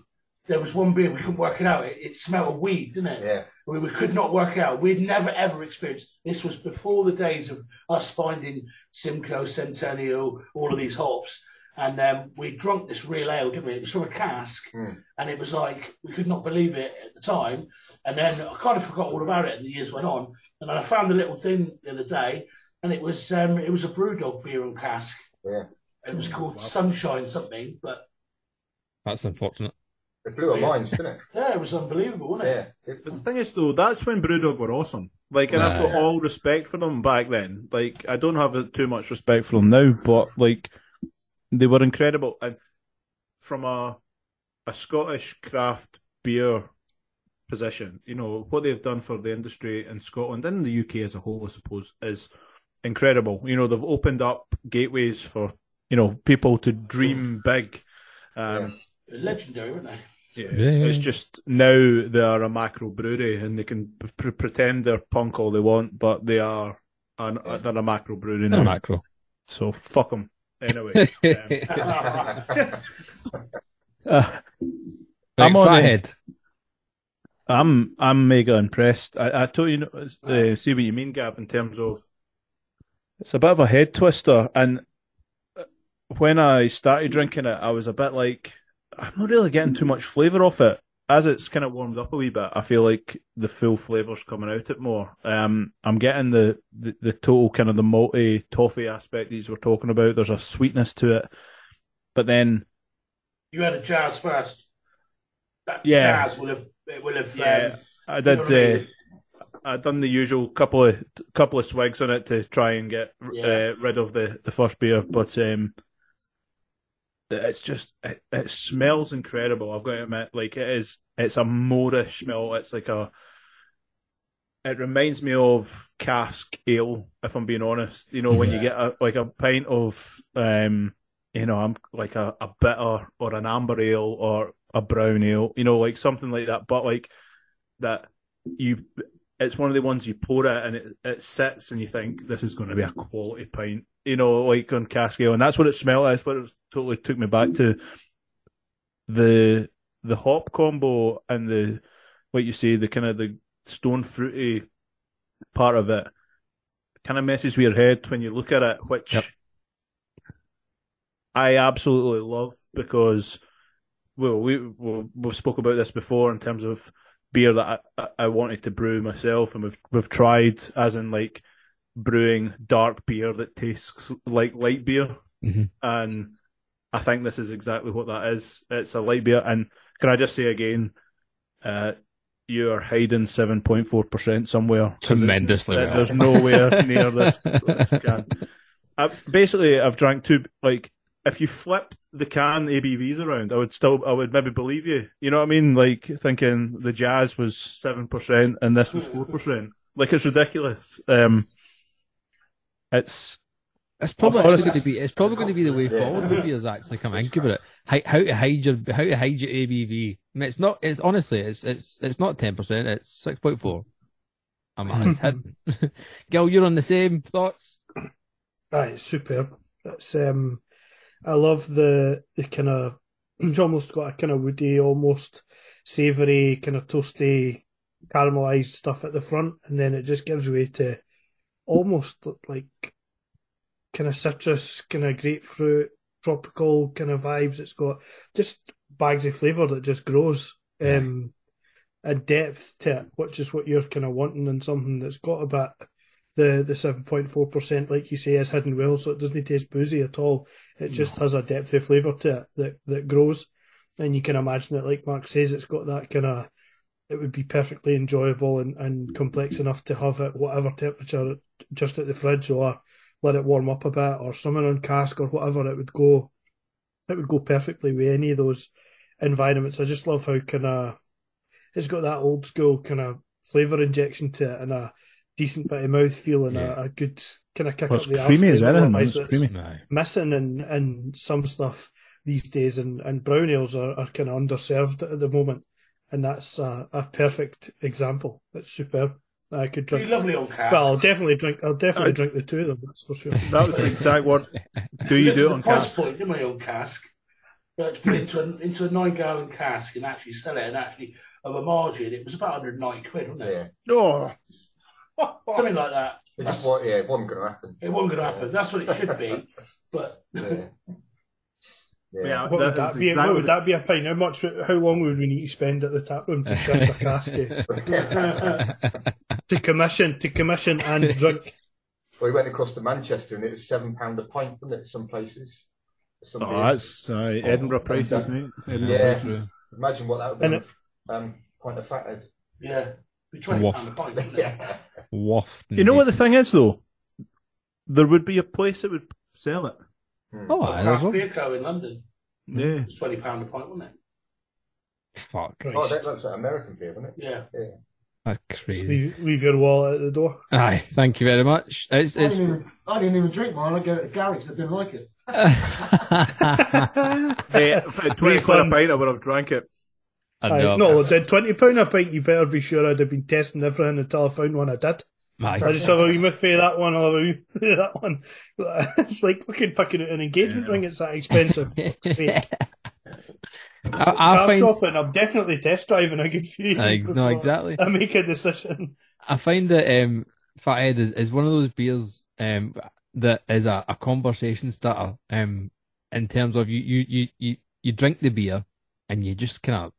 there was one beer we couldn't work it out. It, it smelled of weed, didn't it? Yeah. We, we could not work it out. We'd never ever experienced. This was before the days of us finding Simcoe, Centennial, all of these hops. And um, we drunk this real ale, didn't we? It was from a cask, Mm. and it was like we could not believe it at the time. And then I kind of forgot all about it, and the years went on. And then I found the little thing the other day, and it was um, it was a BrewDog beer and cask. Yeah. It was called Sunshine something, but That's unfortunate. It blew our minds, didn't it? yeah, it was unbelievable, wasn't it? Yeah. But the thing is, though, that's when Brewdog were awesome. Like, and I've got all respect for them back then. Like, I don't have too much respect for them now, but like, they were incredible. And from a a Scottish craft beer position, you know what they've done for the industry in Scotland and the UK as a whole, I suppose, is incredible. You know, they've opened up gateways for you know people to dream big. Um, Legendary, weren't they? yeah, Yeah. it's just now they are a macro brewery and they can p- pretend they're punk all they want, but they are an, they're a macro brewery No now. macro. So fuck them. Anyway, [laughs] um, [laughs] uh, I'm on fathead. I'm I'm mega impressed. I, I told you, uh, see what you mean, Gab, in terms of it's a bit of a head twister. And uh, when I started drinking it, I was a bit like, I'm not really getting too much flavour off it. As it's kind of warmed up a wee bit, I feel like the full flavour's coming out it more. Um, I'm getting the, the, the total kind of the malty toffee aspect these were talking about. There's a sweetness to it, but then You had a jazz first. That Yeah. jazz will have it will have Yeah, um, I did. know what I mean? Uh, I done the usual couple of couple of swigs on it to try and get Yeah. uh, rid of the, the first beer, but um, it's just it, it smells incredible. I've got to admit, like it is. It's a moreish smell. It's like a. It reminds me of cask ale, if I'm being honest. You know, when you get a, like a pint of, um, you know, I'm like a, a bitter or an amber ale or a brown ale. You know, like something like that. But like that, you it's one of the ones you pour it and it, it sits and you think this is going to be a quality pint, you know, like on cask ale, and that's what it smelled. That's what it was, totally took me back to the the hop combo and the what you say the kind of the stone fruity part of it kind of messes with your head when you look at it, which Yep. I absolutely love because well we we've, we've spoke about this before in terms of beer that I, I- wanted to brew myself and we've we've tried as in like brewing dark beer that tastes like light beer Mhm. and I think this is exactly what that is. It's a light beer and can I just say again uh you are hiding seven point four percent somewhere. Tremendously uh, well. There's nowhere near this, [laughs] this can. I, basically, I've drank two. Like, if you flipped the can ABVs around, I would still, I would maybe believe you. You know what I mean? Like thinking the Jazz was seven percent and this was four percent. Like it's ridiculous. Um, it's It's probably Honestly- going to be. It's probably going to be the way forward Maybe beers. Actually, come think about it. How, how to hide your how to hide your ABV. I mean, it's not. It's honestly. It's it's it's not ten percent. It's six point four. I'm it's [laughs] hidden. [laughs] Gil, you're on the same thoughts. Aye, it's superb. It's um, I love the the kind of [clears throat] it's almost got a kind of woody, almost savoury, kind of toasty, caramelized stuff at the front, and then it just gives way to almost like kind of citrus, kind of grapefruit, tropical kind of vibes. It's got just bags of flavour that just grows. Um, and depth to it, which is what you're kind of wanting in something that's got a bit the the seven point four percent, like you say, is hidden well, so it doesn't taste boozy at all. It just has a depth of flavour to it that that grows, and you can imagine it. Like Mark says, it's got that kind of. It would be perfectly enjoyable and, and complex enough to have it whatever temperature just at the fridge or let it warm up a bit or something on cask or whatever. It would go. It would go perfectly with any of those environments. I just love how kind of it's got that old school kind of flavour injection to it and a decent bit of mouth feel and Yeah. a, a good kind of kick well, up the creamy as arse anything. flavour, It's it's creamy. No. missing in, in some stuff these days and, and brown ales are, are kind of underserved at the moment and that's a, a perfect example. It's superb. I could drink. lovely on cast. Well, I'll definitely drink. I'll definitely Aye. drink the two of them. That's for sure. [laughs] that was the exact word. [laughs] Do you do it the on cask? point, didn't we, on cask? You had to put it into a, into a nine gallon cask and actually sell it and actually of a margin. It was about 190 quid, wasn't it? Yeah. Oh, Something like that. It just wa- yeah, it wasn't going to happen. It wasn't going to happen. That's what it should be. [laughs] But Yeah. Yeah. yeah. What would that that is be? exactly What would that be a pint? How much? How long would we need to spend at the tap room to shift a cask to commission to commission and drink? Well, we went across to Manchester and it was seven pound a pint, wasn't it? Some places. Some Oh, beers. that's uh, Edinburgh prices, mate. Edinburgh Yeah. prices. Imagine what that would And be. Um, pint of fathead. yeah, be 20 Waft. pound a pint. yeah. Waft. You know what the thing is, though? There would be a place that would sell it. Hmm. Oh, Well, aye, there's Craft one. Beer Co in London. Yeah. It's 20 pound a pint, wasn't it? Fuck. Oh, that, that's like American beer, wasn't it? Yeah. That's Just crazy. leave, leave your wallet at the door. Aye, thank you very much. It's, I, it's... didn't even, I didn't even drink mine. I gave it to Garrix I didn't like it. [laughs] [laughs] Hey, for 20 quid a pint, I would have drank it. I know. no, did twenty pound a pint? You better be sure I'd have been testing everything until I found one I did. Aye. I just have a wee miff of that one, I'll have a wee [laughs] that one. [laughs] It's like fucking picking out an engagement Yeah. ring. It's that expensive. [laughs] I, I Car find shopping. I'm definitely test driving a good few. No, exactly. I make a decision. I find that um, Fathead is, is one of those beers um, that is a, a conversation starter. Um, in terms of you, you, you, you, you drink the beer and you just kind of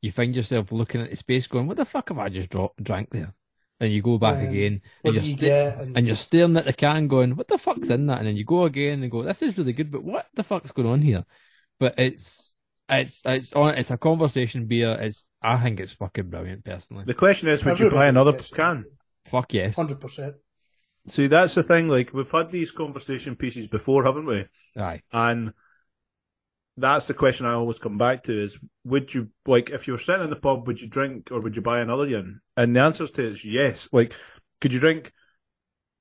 you find yourself looking at the space, going, "What the fuck have I just dro- drank there?" And you go back Um, again, and you're you sta- get? And, and you're staring at the can, going, "What the fuck's in that?" And then you go again and go, "This is really good, but what the fuck's going on here?" But it's it's it's on it's a conversation beer. It's I think it's fucking brilliant personally. The question is, would you buy another gets can? Fuck yes. Hundred percent. See, that's the thing. Like, we've had these conversation pieces before, haven't we? Aye. And that's the question I always come back to is, would you, like, if you were sitting in the pub, would you drink or would you buy another one? And the answer to it is yes. Like, could you drink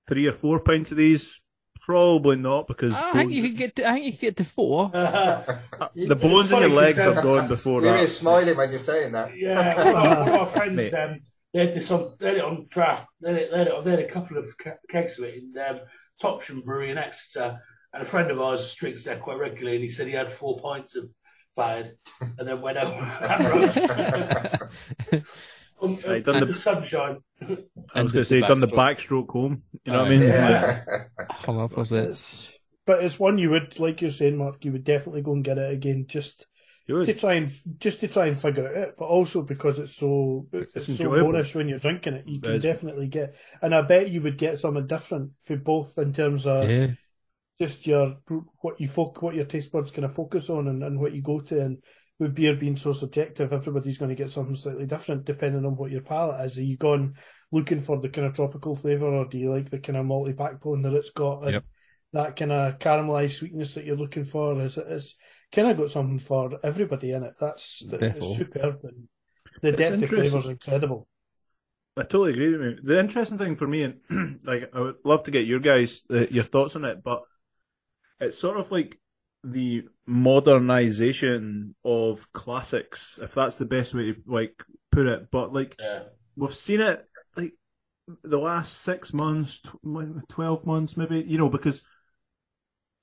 three or four pints of these? Probably not because I think bones- you could get to, I think you could get to four. [laughs] the bones in funny your legs 'cause, have gone before You're that. here smiling when you're saying that. Yeah, one of our, one of our friends um, they had this on, they had it on draft. They had, it, they had, it, they had a couple of kegs of it in um, Topsham Brewery in Exeter, and a friend of ours drinks there quite regularly, and he said he had four pints of Fathead, and then went out [laughs] um, and roast. on, Right, done the- the sunshine. I was going to say, done the backstroke. backstroke home. You know Aye. what I mean? Yeah. Hung up with it. But it's one you would, like you're saying, Mark, you would definitely go and get it again, just to try and just to try and figure it out. But also because it's so it's, It's so enjoyable. boorish when you're drinking it, you can is. definitely get. And I bet you would get something different for both in terms of Yeah. Just your what you folk what your taste buds kind of focus on and, and what you go to and with beer being so subjective everybody's going to get something slightly different depending on what your palate is are you gone looking for the kind of tropical flavour or do you like the kind of multi pack pulling that it's got and Yep. that kind of caramelized sweetness that you're looking for is it's kind of got something for everybody in it that's Defo. it's superb and the It's depth of interesting. flavour is incredible I totally agree with you. The interesting thing for me, and [clears throat] like, I would love to get your guys uh, your thoughts on it, but it's sort of like the modernization of classics, if that's the best way to like put it. But like, Yeah. we've seen it like the last six months, tw- twelve months, maybe. You know, because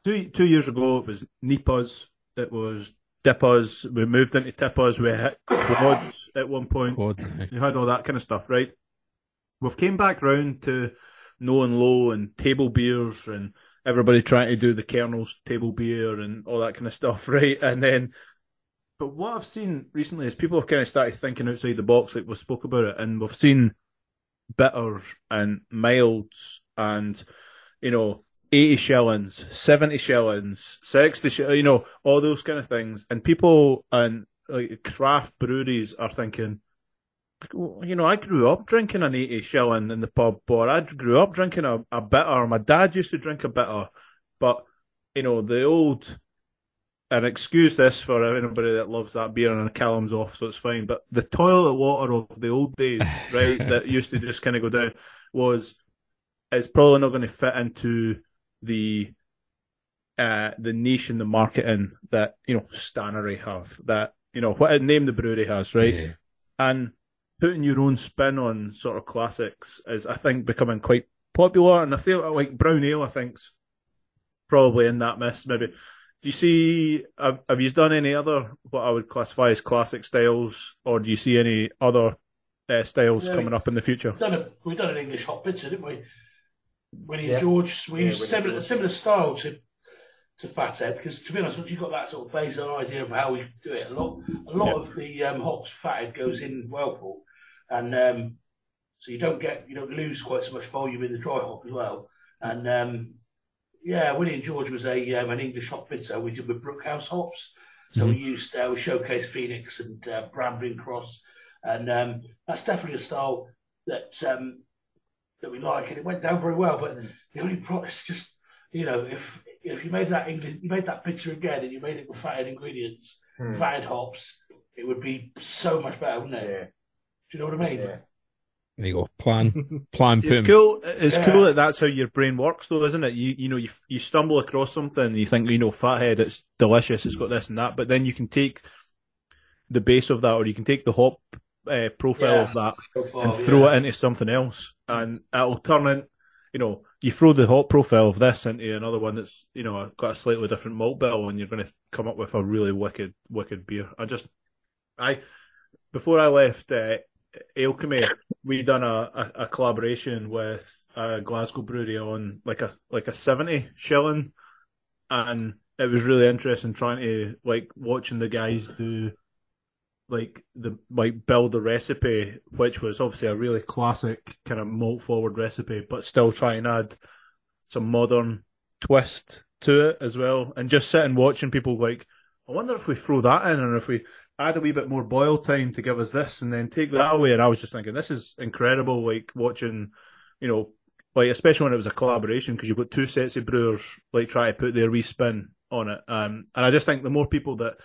two two years ago it was Nipas, it was Dippas. We moved into Tippas. We hit quads at one point. Quad. You had all that kind of stuff, right? We've came back round to no and low and table beers and everybody trying to do the Kernel's table beer and all that kind of stuff, [laughs] right? And then, but what I've seen recently is people have kind of started thinking outside the box, like we spoke about it, and we've seen bitters and milds and, you know, 80 shillings, 70 shillings, 60 shillings, you know, all those kind of things. And people and like craft breweries are thinking, you know, I grew up drinking an 80 shilling in the pub, or I grew up drinking a, a bitter. My dad used to drink a bitter, but, you know, the old, and excuse this for anybody that loves that beer and a Callum's off, so it's fine, but the toilet water of the old days, right, that [laughs] used to just kind of go down was, it's probably not going to fit into the, uh, the niche in the marketing that, you know, Stannary have, that, you know, what name the brewery has, right? Yeah. and putting your own spin on sort of classics is, I think, becoming quite popular. And I feel like brown ale, I think's probably in that mess. Maybe. Do you see? Have, have you done any other what I would classify as classic styles, or do you see any other uh, styles Yeah. coming up in the future? We've done, a, we've done an English hot bitter, didn't we? Winnie Yeah. George, we Yeah, used Winnie similar, George. similar style to to Fathead because, to be honest, once you've got that sort of basic idea of how we do it, a lot a lot Yeah. of the um, hops Fathead goes in whirlpool, and um, so you don't get you don't lose quite so much volume in the dry hop as well. And um, yeah, William George was a um, an English hot bitter we did with Brookhouse hops. So we used uh, we showcased Phoenix and uh, Brambling Cross, and um, that's definitely a style that um, that we like, and it went down very well. But the only problem is just you know if if you made that English, you made that bitter again, and you made it with fatted ingredients, Hmm. fatted hops, it would be so much better, wouldn't it? Yeah. Do you know what I mean? Yeah. There you go. Plan. [laughs] Plan. It's cool. It's Yeah. cool that that's how your brain works, though, isn't it? You you know you you stumble across something and you think you know fathead, it's delicious, it's got this and that, but then you can take the base of that, or you can take the hop uh, profile Yeah. of that So far, and throw yeah. it into something else, and it'll turn in. You know, you throw the hop profile of this into another one that's you know got a slightly different malt bill, and you're going to come up with a really wicked, wicked beer. I just, I before I left uh, Alechemy, we done a, a, a collaboration with a Glasgow brewery on like a like a seventy shilling, and it was really interesting trying to like watching the guys do like the like build the recipe, which was obviously a really classic kind of malt forward recipe, but still try and add some modern twist to it as well. And just sitting watching people like, I wonder if we throw that in and if we add a wee bit more boil time to give us this and then take that away. And I was just thinking, this is incredible, like watching, you know, like especially when it was a collaboration because you've got two sets of brewers like try to put their wee spin on it. Um, and I just think the more people that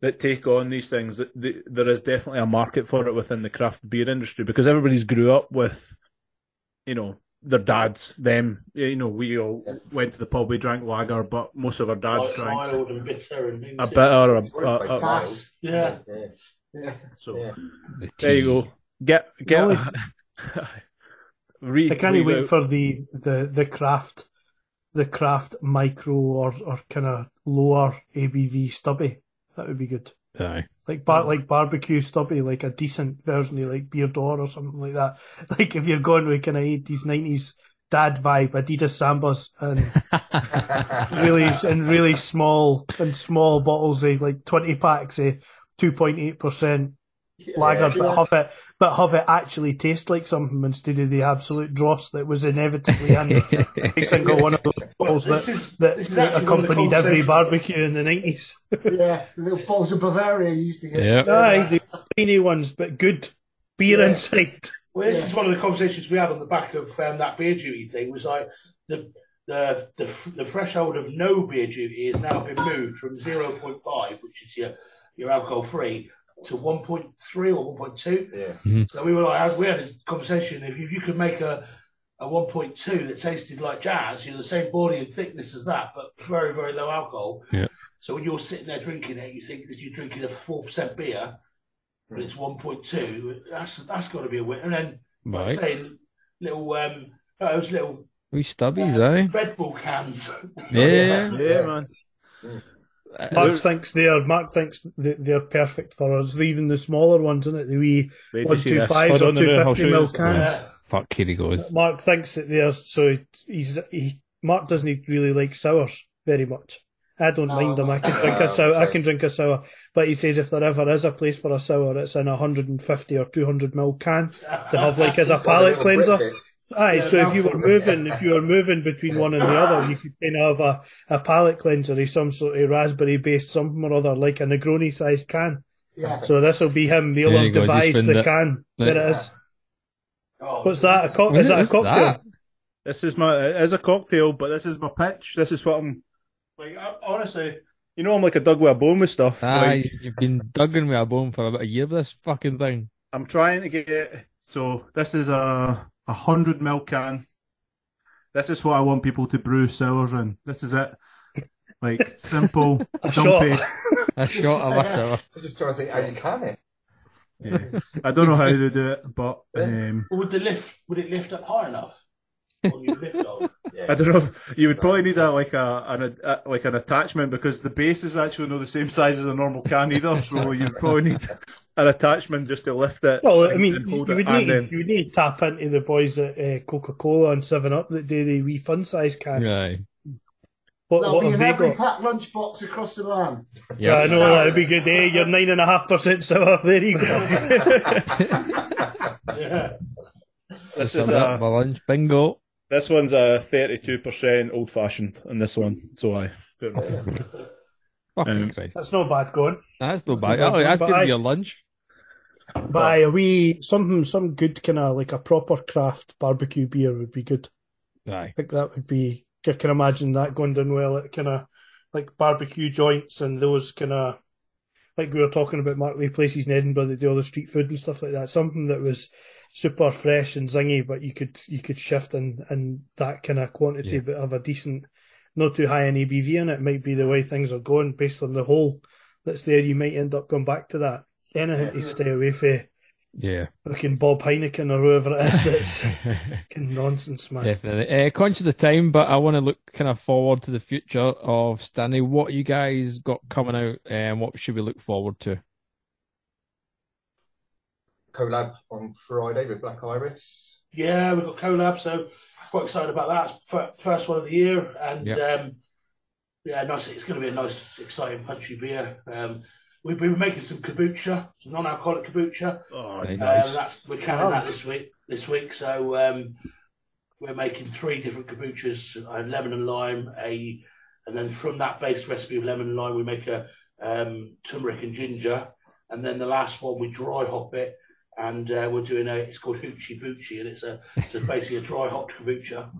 that take on these things, that th- there is definitely a market for it within the craft beer industry because everybody's grew up with, you know, their dads, them. You know, we all went to the pub, we drank lager, but most of our dads Like drank mild and bitter and a bitter, a, Well, it's a, like a, Cass. Yeah. Yeah. Yeah. so Yeah. The there you go. get get. only- [laughs] Re- I can't read wait out- for the, the, the craft, the craft micro or, or kind of lower ABV stubby. That would be good. Aye. Like bar, like barbecue stubby, like a decent version of like beer door or something like that. [laughs] Like if you're going with kind of eighties, nineties dad vibe, Adidas Sambas and [laughs] really and really small and small bottles, eh, like twenty packs, eh, two point eight percent lager, but have it but have it actually taste like something instead of the absolute dross that was inevitably in every [laughs] single one of those bottles that, is- that, this is that actually one of the accompanied every barbecue in the nineties. [laughs] yeah, the little balls of Bavaria you used to get. Yep. Aye, the tiny ones, but good beer Yeah. inside. Well, this Yeah. is one of the conversations we had on the back of um, that beer duty thing. Was like the the the the threshold of no beer duty has now been moved from zero point five, which is your your alcohol free, to one point three or one point two. Yeah. So we were like, we had this conversation. If you, you could make a a one point two that tasted like jazz, you're the same body and thickness as that, but very very low alcohol. Yeah. So when you're sitting there drinking it, you think that you're drinking a four percent beer, but it's one point two. That's that's got to be a win. And then like I Right. say, little um, those little We stubbies, aye. Red Bull cans. Yeah. Yeah, man. [laughs] Uh, Uh, Mark thinks they're Mark thinks they're perfect for us. Even the smaller ones, isn't it? The wee Wait to one see two this. fives Hold or on a two minute, I'll fifty show you mil cans. Yeah. Fuck, here he goes. Mark thinks that they're so he's he Mark doesn't really like sours very much. I don't Oh, mind them. I can drink oh, a sour. I can drink a sour, but he says if there ever is a place for a sour, it's in a hundred and fifty or two hundred mil can to have like as a palate cleanser. Aye, Yeah, so if you were moving, if you [laughs] were moving between one and the other, you could kind of have a, a palate cleanser, of some sort of raspberry based something or other, like a Negroni sized can. Yeah. So this will be him. He'll There have devised the it. can. Yeah. There it is. Oh, What's that? A co- What is that a is cocktail? that? This is my it is a cocktail, but this is my pitch. This is what I'm like. I, honestly, you know, I'm like a dug with a bone with stuff. Aye, Like, you've been dugging with a bone for about a year with this fucking thing. I'm trying to get. So this is a a hundred mil can. This is what I want people to brew sours in. This is it. Like [laughs] simple, A dumpy. shot. [laughs] A shot of a sour. I'm just trying to think how you can it. Yeah. I don't know how they do it, but um, would the lift would it lift up high enough? Or you lift off? Yeah. I don't know. If, you would probably need a like a, an a like an attachment because the base is actually not the same size as a normal can either. So you probably need an attachment just to lift it. Well, I mean, and you would need then- you would need to tap into the boys at uh, Coca Cola and Seven Up that do the wee fun size cans. Aye. What, That'll what be have in they every got? packed lunchbox across the land. Yeah, I know that'd be good. Eh? You're nine and a half percent sour. [laughs] There you go. Yeah. This is have a, for lunch. Bingo. This one's a thirty-two percent old fashioned, and this one. So I. [laughs] Fucking Um, Christ. That's not bad going. That's no bad. But Oh, that's I- good for your lunch. But aye, a wee something, some good kind of like a proper craft barbecue beer would be good. Aye. I think that would be. I can imagine that going down well at kind of like barbecue joints and those kind of like we were talking about Mark Lee places in Edinburgh that do all the street food and stuff like that. Something that was super fresh and zingy, but you could you could shift in in that kind of quantity, Yeah. but have a decent, not too high an ABV in it. Might be the way things are going based on the hole that's there. You might end up going back to that. Anything to stay away from Yeah. fucking Bob Heineken or whoever it is that's [laughs] fucking nonsense, man. Definitely. Uh, conscious of the time, but I want to look kind of forward to the future of Stannary. What you guys got coming out, and what should we look forward to? Collab on Friday with Black Iris. Yeah, we've got collab, so quite excited about that. First one of the year, and um, yeah, nice. It's going to be a nice, exciting, punchy beer. Um, we've been making some kombucha, some non-alcoholic kombucha. Oh, Nice. Uh, that's we're canning that this week. This week, so um, we're making three different kombuchas: uh, lemon and lime, a, and then from that base recipe of lemon and lime, we make a um, turmeric and ginger, and then the last one we dry hop it, and uh, we're doing a. It's called hoochie boochie, and it's a it's basically a dry hopped kombucha.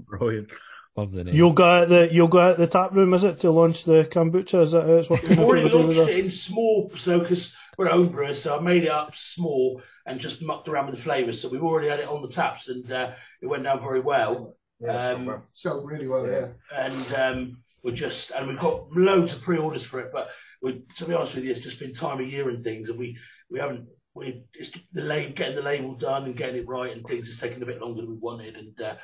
brilliant. Love the name. Yoga at the yoga at the tap room, is it to launch the kombucha? Is that how it's working? We've already What do we do launched it in small, so because we're home brewers, so I made it up small and just mucked around with the flavours. So we've already had it on the taps, and uh, it went down very well. Yeah, it's Um, gone well. So really well, yeah. and um, we're just and we've got loads of pre-orders for it. But we, to be honest with you, it's just been time of year and things, and we we haven't we it's the label, getting the label done and getting it right, and things is taking a bit longer than we wanted. And uh,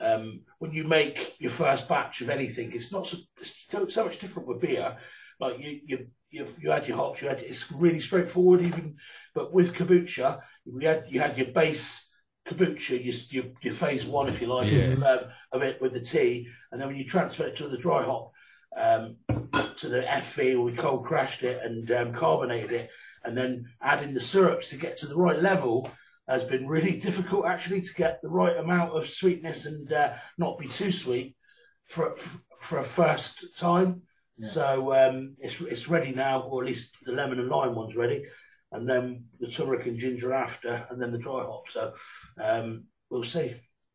um, when you make your first batch of anything, it's not so, it's so, so much different with beer. Like you, you, you, you had your hops, you had it's really straightforward. Even but with kombucha, we had you had your base kombucha, your your, your phase one, if you like, Yeah. um, of it with the tea, and then when you transfer it to the dry hop, um, to the FV, we cold crashed it and um, carbonated it, and then adding the syrups to get to the right level has been really [laughs] difficult actually to get the right amount of sweetness and uh, not be too sweet for for a first time. Yeah. So um, it's it's ready now, or at least the lemon and lime one's ready, and then the turmeric and ginger after, and then the dry hop. So um, we'll see.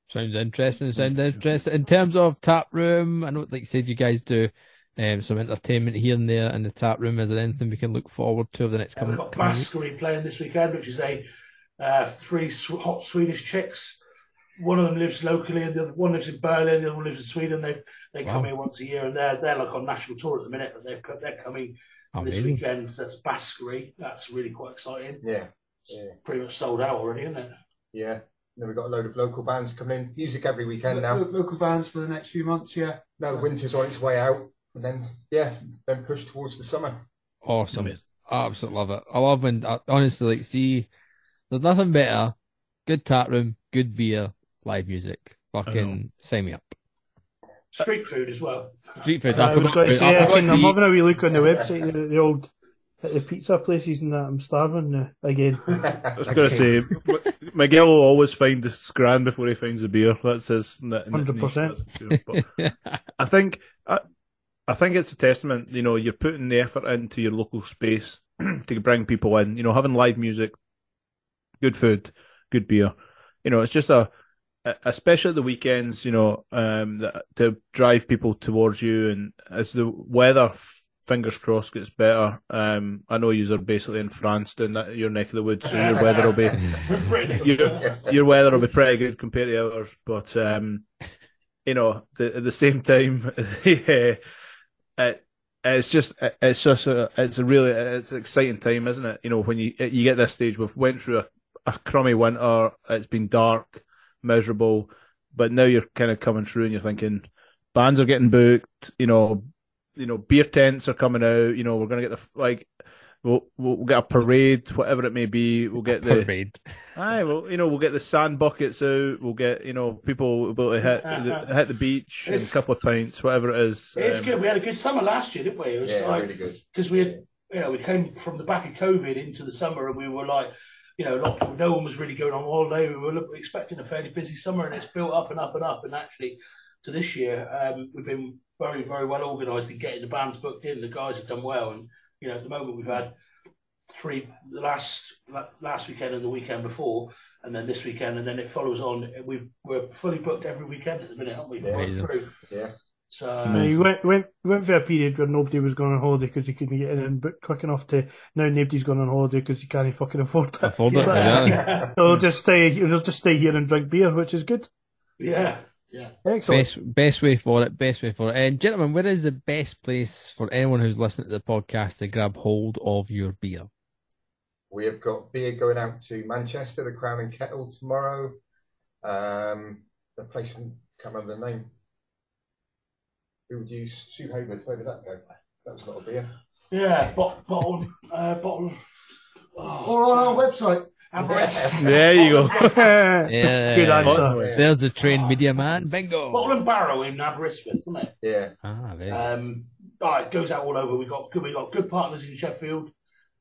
Sounds interesting. Sounds interesting. In terms of tap room, I know, like you said, you guys do um, some entertainment here and there in the tap room. Is there anything we can look forward to over the next we've coming? got coming? Baskery playing this weekend, which is a uh, three sw- hot Swedish chicks. One of them lives locally, and the other one lives in Berlin. The other one lives in Sweden. They they come here once a year, and they're they're like on national tour at the minute. But they're they're coming this weekend. So that's Baskery. That's really quite exciting. Yeah, yeah, Pretty much sold out already, isn't it? yeah. Then we've got a load of local bands coming in. Music every weekend now. Local bands for the next few months, yeah. No, winter's on its way out, and then yeah, then push towards the summer. Awesome. Amazing. Absolutely love it. I love when, uh, honestly, like, see, there's nothing better. Good tap room, good beer, live music. Fucking oh. sign me up. Street food as well. Street food. I was going to to- say, I forgot can, to I'm having a wee look on the website, the, the old the pizza places and that. I'm starving now again. [laughs] I was going to say, Miguel will always find the scran before he finds the beer. That's his. that- that- 100%. that's for sure. But [laughs] I think, I, I think it's a testament. You know, you're putting the effort into your local space [clears throat] to bring people in. You know, having live music, good food, good beer. You know, it's just a, especially at the weekends. You know, um, that, to drive people towards you, and as the weather. Fingers crossed gets better. Um, I know you are basically in France, doing that your neck of the woods, so your [laughs] weather will be pretty your, your weather will be pretty good compared to ours, but um, you know, the, at the same time, [laughs] yeah, it, it's just it's just a it's a really it's an exciting time, isn't it? You know, when you you get this stage, we've went through a, a crummy winter, it's been dark, miserable, but now you're kind of coming through and you're thinking bands are getting booked, you know, you know, beer tents are coming out, you know, we're gonna get the like. We'll, we'll get a parade, whatever it may be. We'll get the Parade. [laughs] Aye, well, you know, we'll get the sand buckets out. We'll get, you know, people will be able to hit the, [laughs] hit the beach and a couple of pints, whatever it is. It's Um, good. We had a good summer last year, didn't we? It was Yeah, like really good. because we had, you know, we came from the back of COVID into the summer, and we were like, you know, not, no one was really going on holiday. We were expecting a fairly busy summer, and it's built up and up and up. And actually, to this year, um, we've been very, very well organised in getting the bands booked in. The guys have done well, and you know, at the moment we've had three the last last weekend and the weekend before, and then this weekend, and then it follows on. We've, we're fully booked every weekend at the minute, aren't we? Yeah. Right Amazing. through. Yeah. So Uh, he went, went went for a period where nobody was going on holiday because he couldn't get in and book quick enough to now nobody's going on holiday because he can't fucking afford it. Afford it, So yeah. They'll just stay. They'll just stay here and drink beer, which is good. yeah. Excellent. Best best way for it. Best way for it. And gentlemen, where is the best place for anyone who's listening to the podcast to grab hold of your beer? We have got beer going out to Manchester, the Crown and Kettle tomorrow. Um, the place, I can't remember the name. Who would use Sue Hayward? Where did that go? That was not a beer. Yeah, bot, bottle, uh, bottle. Oh, Or on our website. Aberystwyth. there you go. [laughs] Yeah. Good answer. Yeah. There's a trained media man. Bingo. Bottle and Barrow in Aberystwyth, wasn't it? Yeah. Ah, very. Um, oh, it goes out all over. We got good. We got good partners in Sheffield,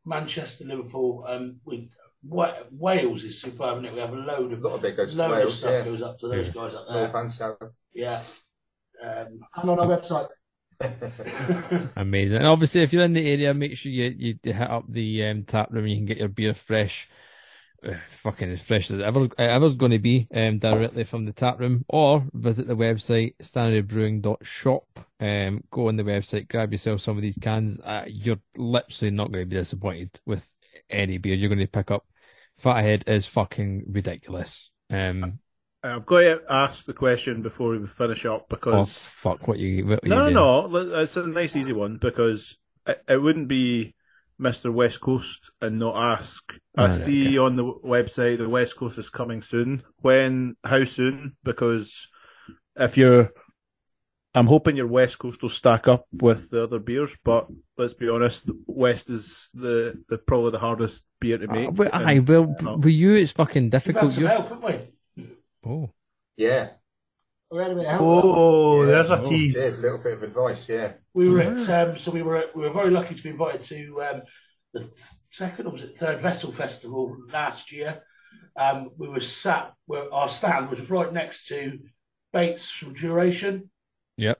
Manchester, Liverpool. Um, we Wales is superb, isn't it? We have a load A of lot of beer goes to load of stuff Yeah. goes up to those guys up North there. and South. Yeah. Um, And on our website. [laughs] Amazing. And obviously, if you're in the area, make sure you, you hit up the um, tap room. You can get your beer fresh, uh, fucking as fresh as ever ever's going to be, um, directly from the tap room, or visit the website stannarybrewing.shop. Um, go on the website, grab yourself some of these cans. Uh, you're literally not going to be disappointed with any beer you're going to pick up. Fathead is fucking ridiculous. Um, I've got to ask the question before we finish up oh because fuck, what you? What you no, doing? no, no, it's a nice easy one because it, it wouldn't be Mr. West Coast and not ask. Oh, I right, see on the website the West Coast is coming soon. When? How soon? Because if you're, I'm hoping your West Coast will stack up with the other beers. But let's be honest, West is the, the probably the hardest beer to make. Uh, but and- aye, well, Oh. with you, it's fucking We've had difficult. some You're- help, haven't we? Oh, Yeah, We had a bit of help. Oh, Yeah. there's a Oh, tease. yeah, a little bit of advice. Yeah, We were at um, so we were at, we were very lucky to be invited to um, the second or was it third Vessel Festival last year. Um, we were sat where our stand was right next to Bates from Duration. Yep.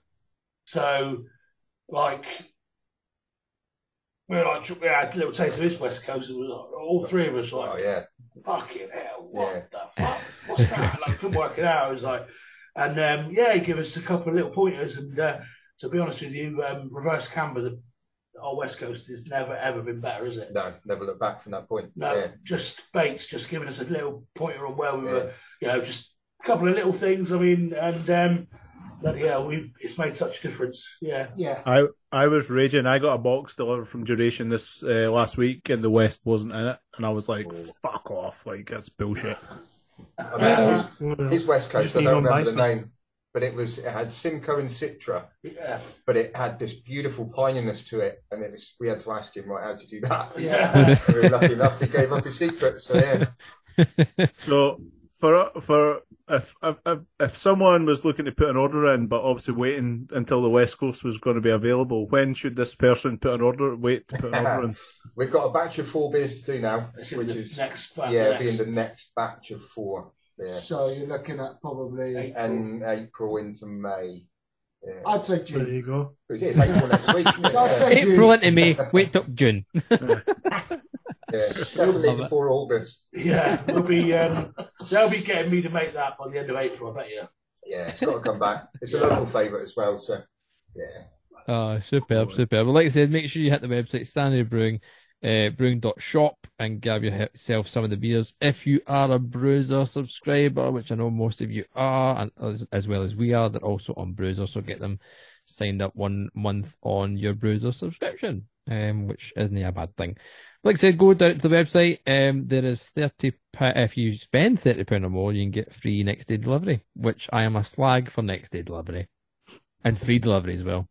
So, like, we were like we had a little taste of his West Coast. It was like, all three of us like, oh yeah, fucking hell, what Yeah. the fuck? What's that? like, couldn't work it out. I was like, and um, yeah, he gave us a couple of little pointers. And uh, to be honest with you, um, reverse camber, the our West Coast has never ever been better, is it? no, never look back from that point. No, Yeah, just Bates just giving us a little pointer on where we Yeah. were, you know, just a couple of little things. I mean, and um, but yeah, we it's made such a difference. Yeah, Yeah. I I was raging. I got a box delivered from Duration this uh, last week, and the West wasn't in it, and I was like, "Fuck off!" Like that's bullshit. I mean, his, his West Coast. Just I don't one remember the name, but it was it had Simcoe and Citra, yeah, but it had this beautiful pininess to it, and it was we had to ask him, right, how'd you do that? yeah. we were lucky enough he gave up his secret. So yeah, [laughs] So for for if if if- if someone was looking to put an order in, but obviously waiting until the West Coast was going to be available, when should this person put an order? Wait to put an order in. [laughs] we've got a batch of four beers to do now, It's which is next, yeah, next. being the next batch of four. Yeah, So you're looking at probably, April. and April into May. Yeah. I'd say June. There June. you go. It is April next week. Isn't it? [laughs] So yeah. June. April into May. Wait till June. [laughs] yeah, definitely before August. Yeah, we'll be um, they'll be getting me to make that by the end of April. I bet you. Yeah, it's got to come back. It's a Yeah. local favourite as well. So yeah, Oh, superb, superb. Well, like I said, make sure you hit the website Stannary Brewing, uh, brewing.shop and grab yourself some of the beers. If you are a Bruiser subscriber, which I know most of you are, and as, as well as we are, they're also on Bruiser, so get them signed up one month on your Bruiser subscription, um, which isn't a bad thing. Like I said, go down to the website. Um, there is thirty. pa- If you spend thirty pound or more, you can get free next day delivery. Which I am a slag for next day delivery, and free delivery as well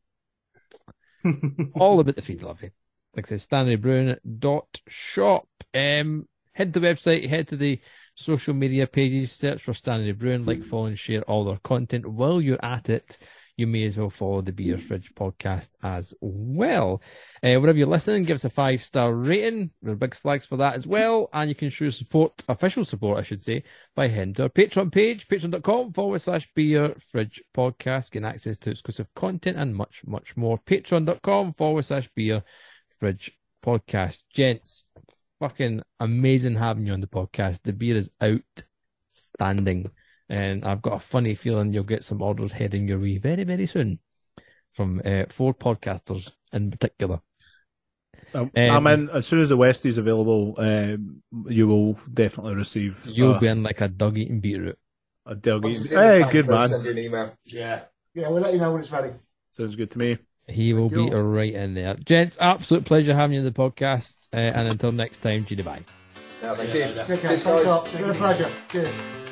[laughs] all about the free delivery. Like I said, StannaryBrewing.shop. Um, head to the website, head to the social media pages, search for Stannary Brewing, like, follow, and share all their content. While you're at it, you may as well follow the Beer Fridge podcast as well. Uh, wherever you're listening, give us a five star rating. We're big slags for that as well. And you can show support, official support, I should say, by heading to our Patreon page, patreon.com forward slash beer fridge podcast, Get access to exclusive content and much, much more. Patreon.com forward slash beer fridge podcast. Gents, fucking amazing having you on the podcast. The beer is outstanding. And I've got a funny feeling you'll get some orders heading your way very, very soon from uh, four podcasters in particular. Um, Um, I'm in as soon as the West is available. Um, you will definitely receive. You'll uh, be in like a dog eating beetroot. a dog eating. in the Hey, good they'll man. Send you an email. Yeah. Yeah, we'll let you know when it's ready. Sounds good to me. He will Thank be right in there. Gents, absolute pleasure having you on the podcast. Uh, and until next time, Gina bye. No, thank you you. later. Okay, Cheers, thanks guys. up. It's been a pleasure. Cheers.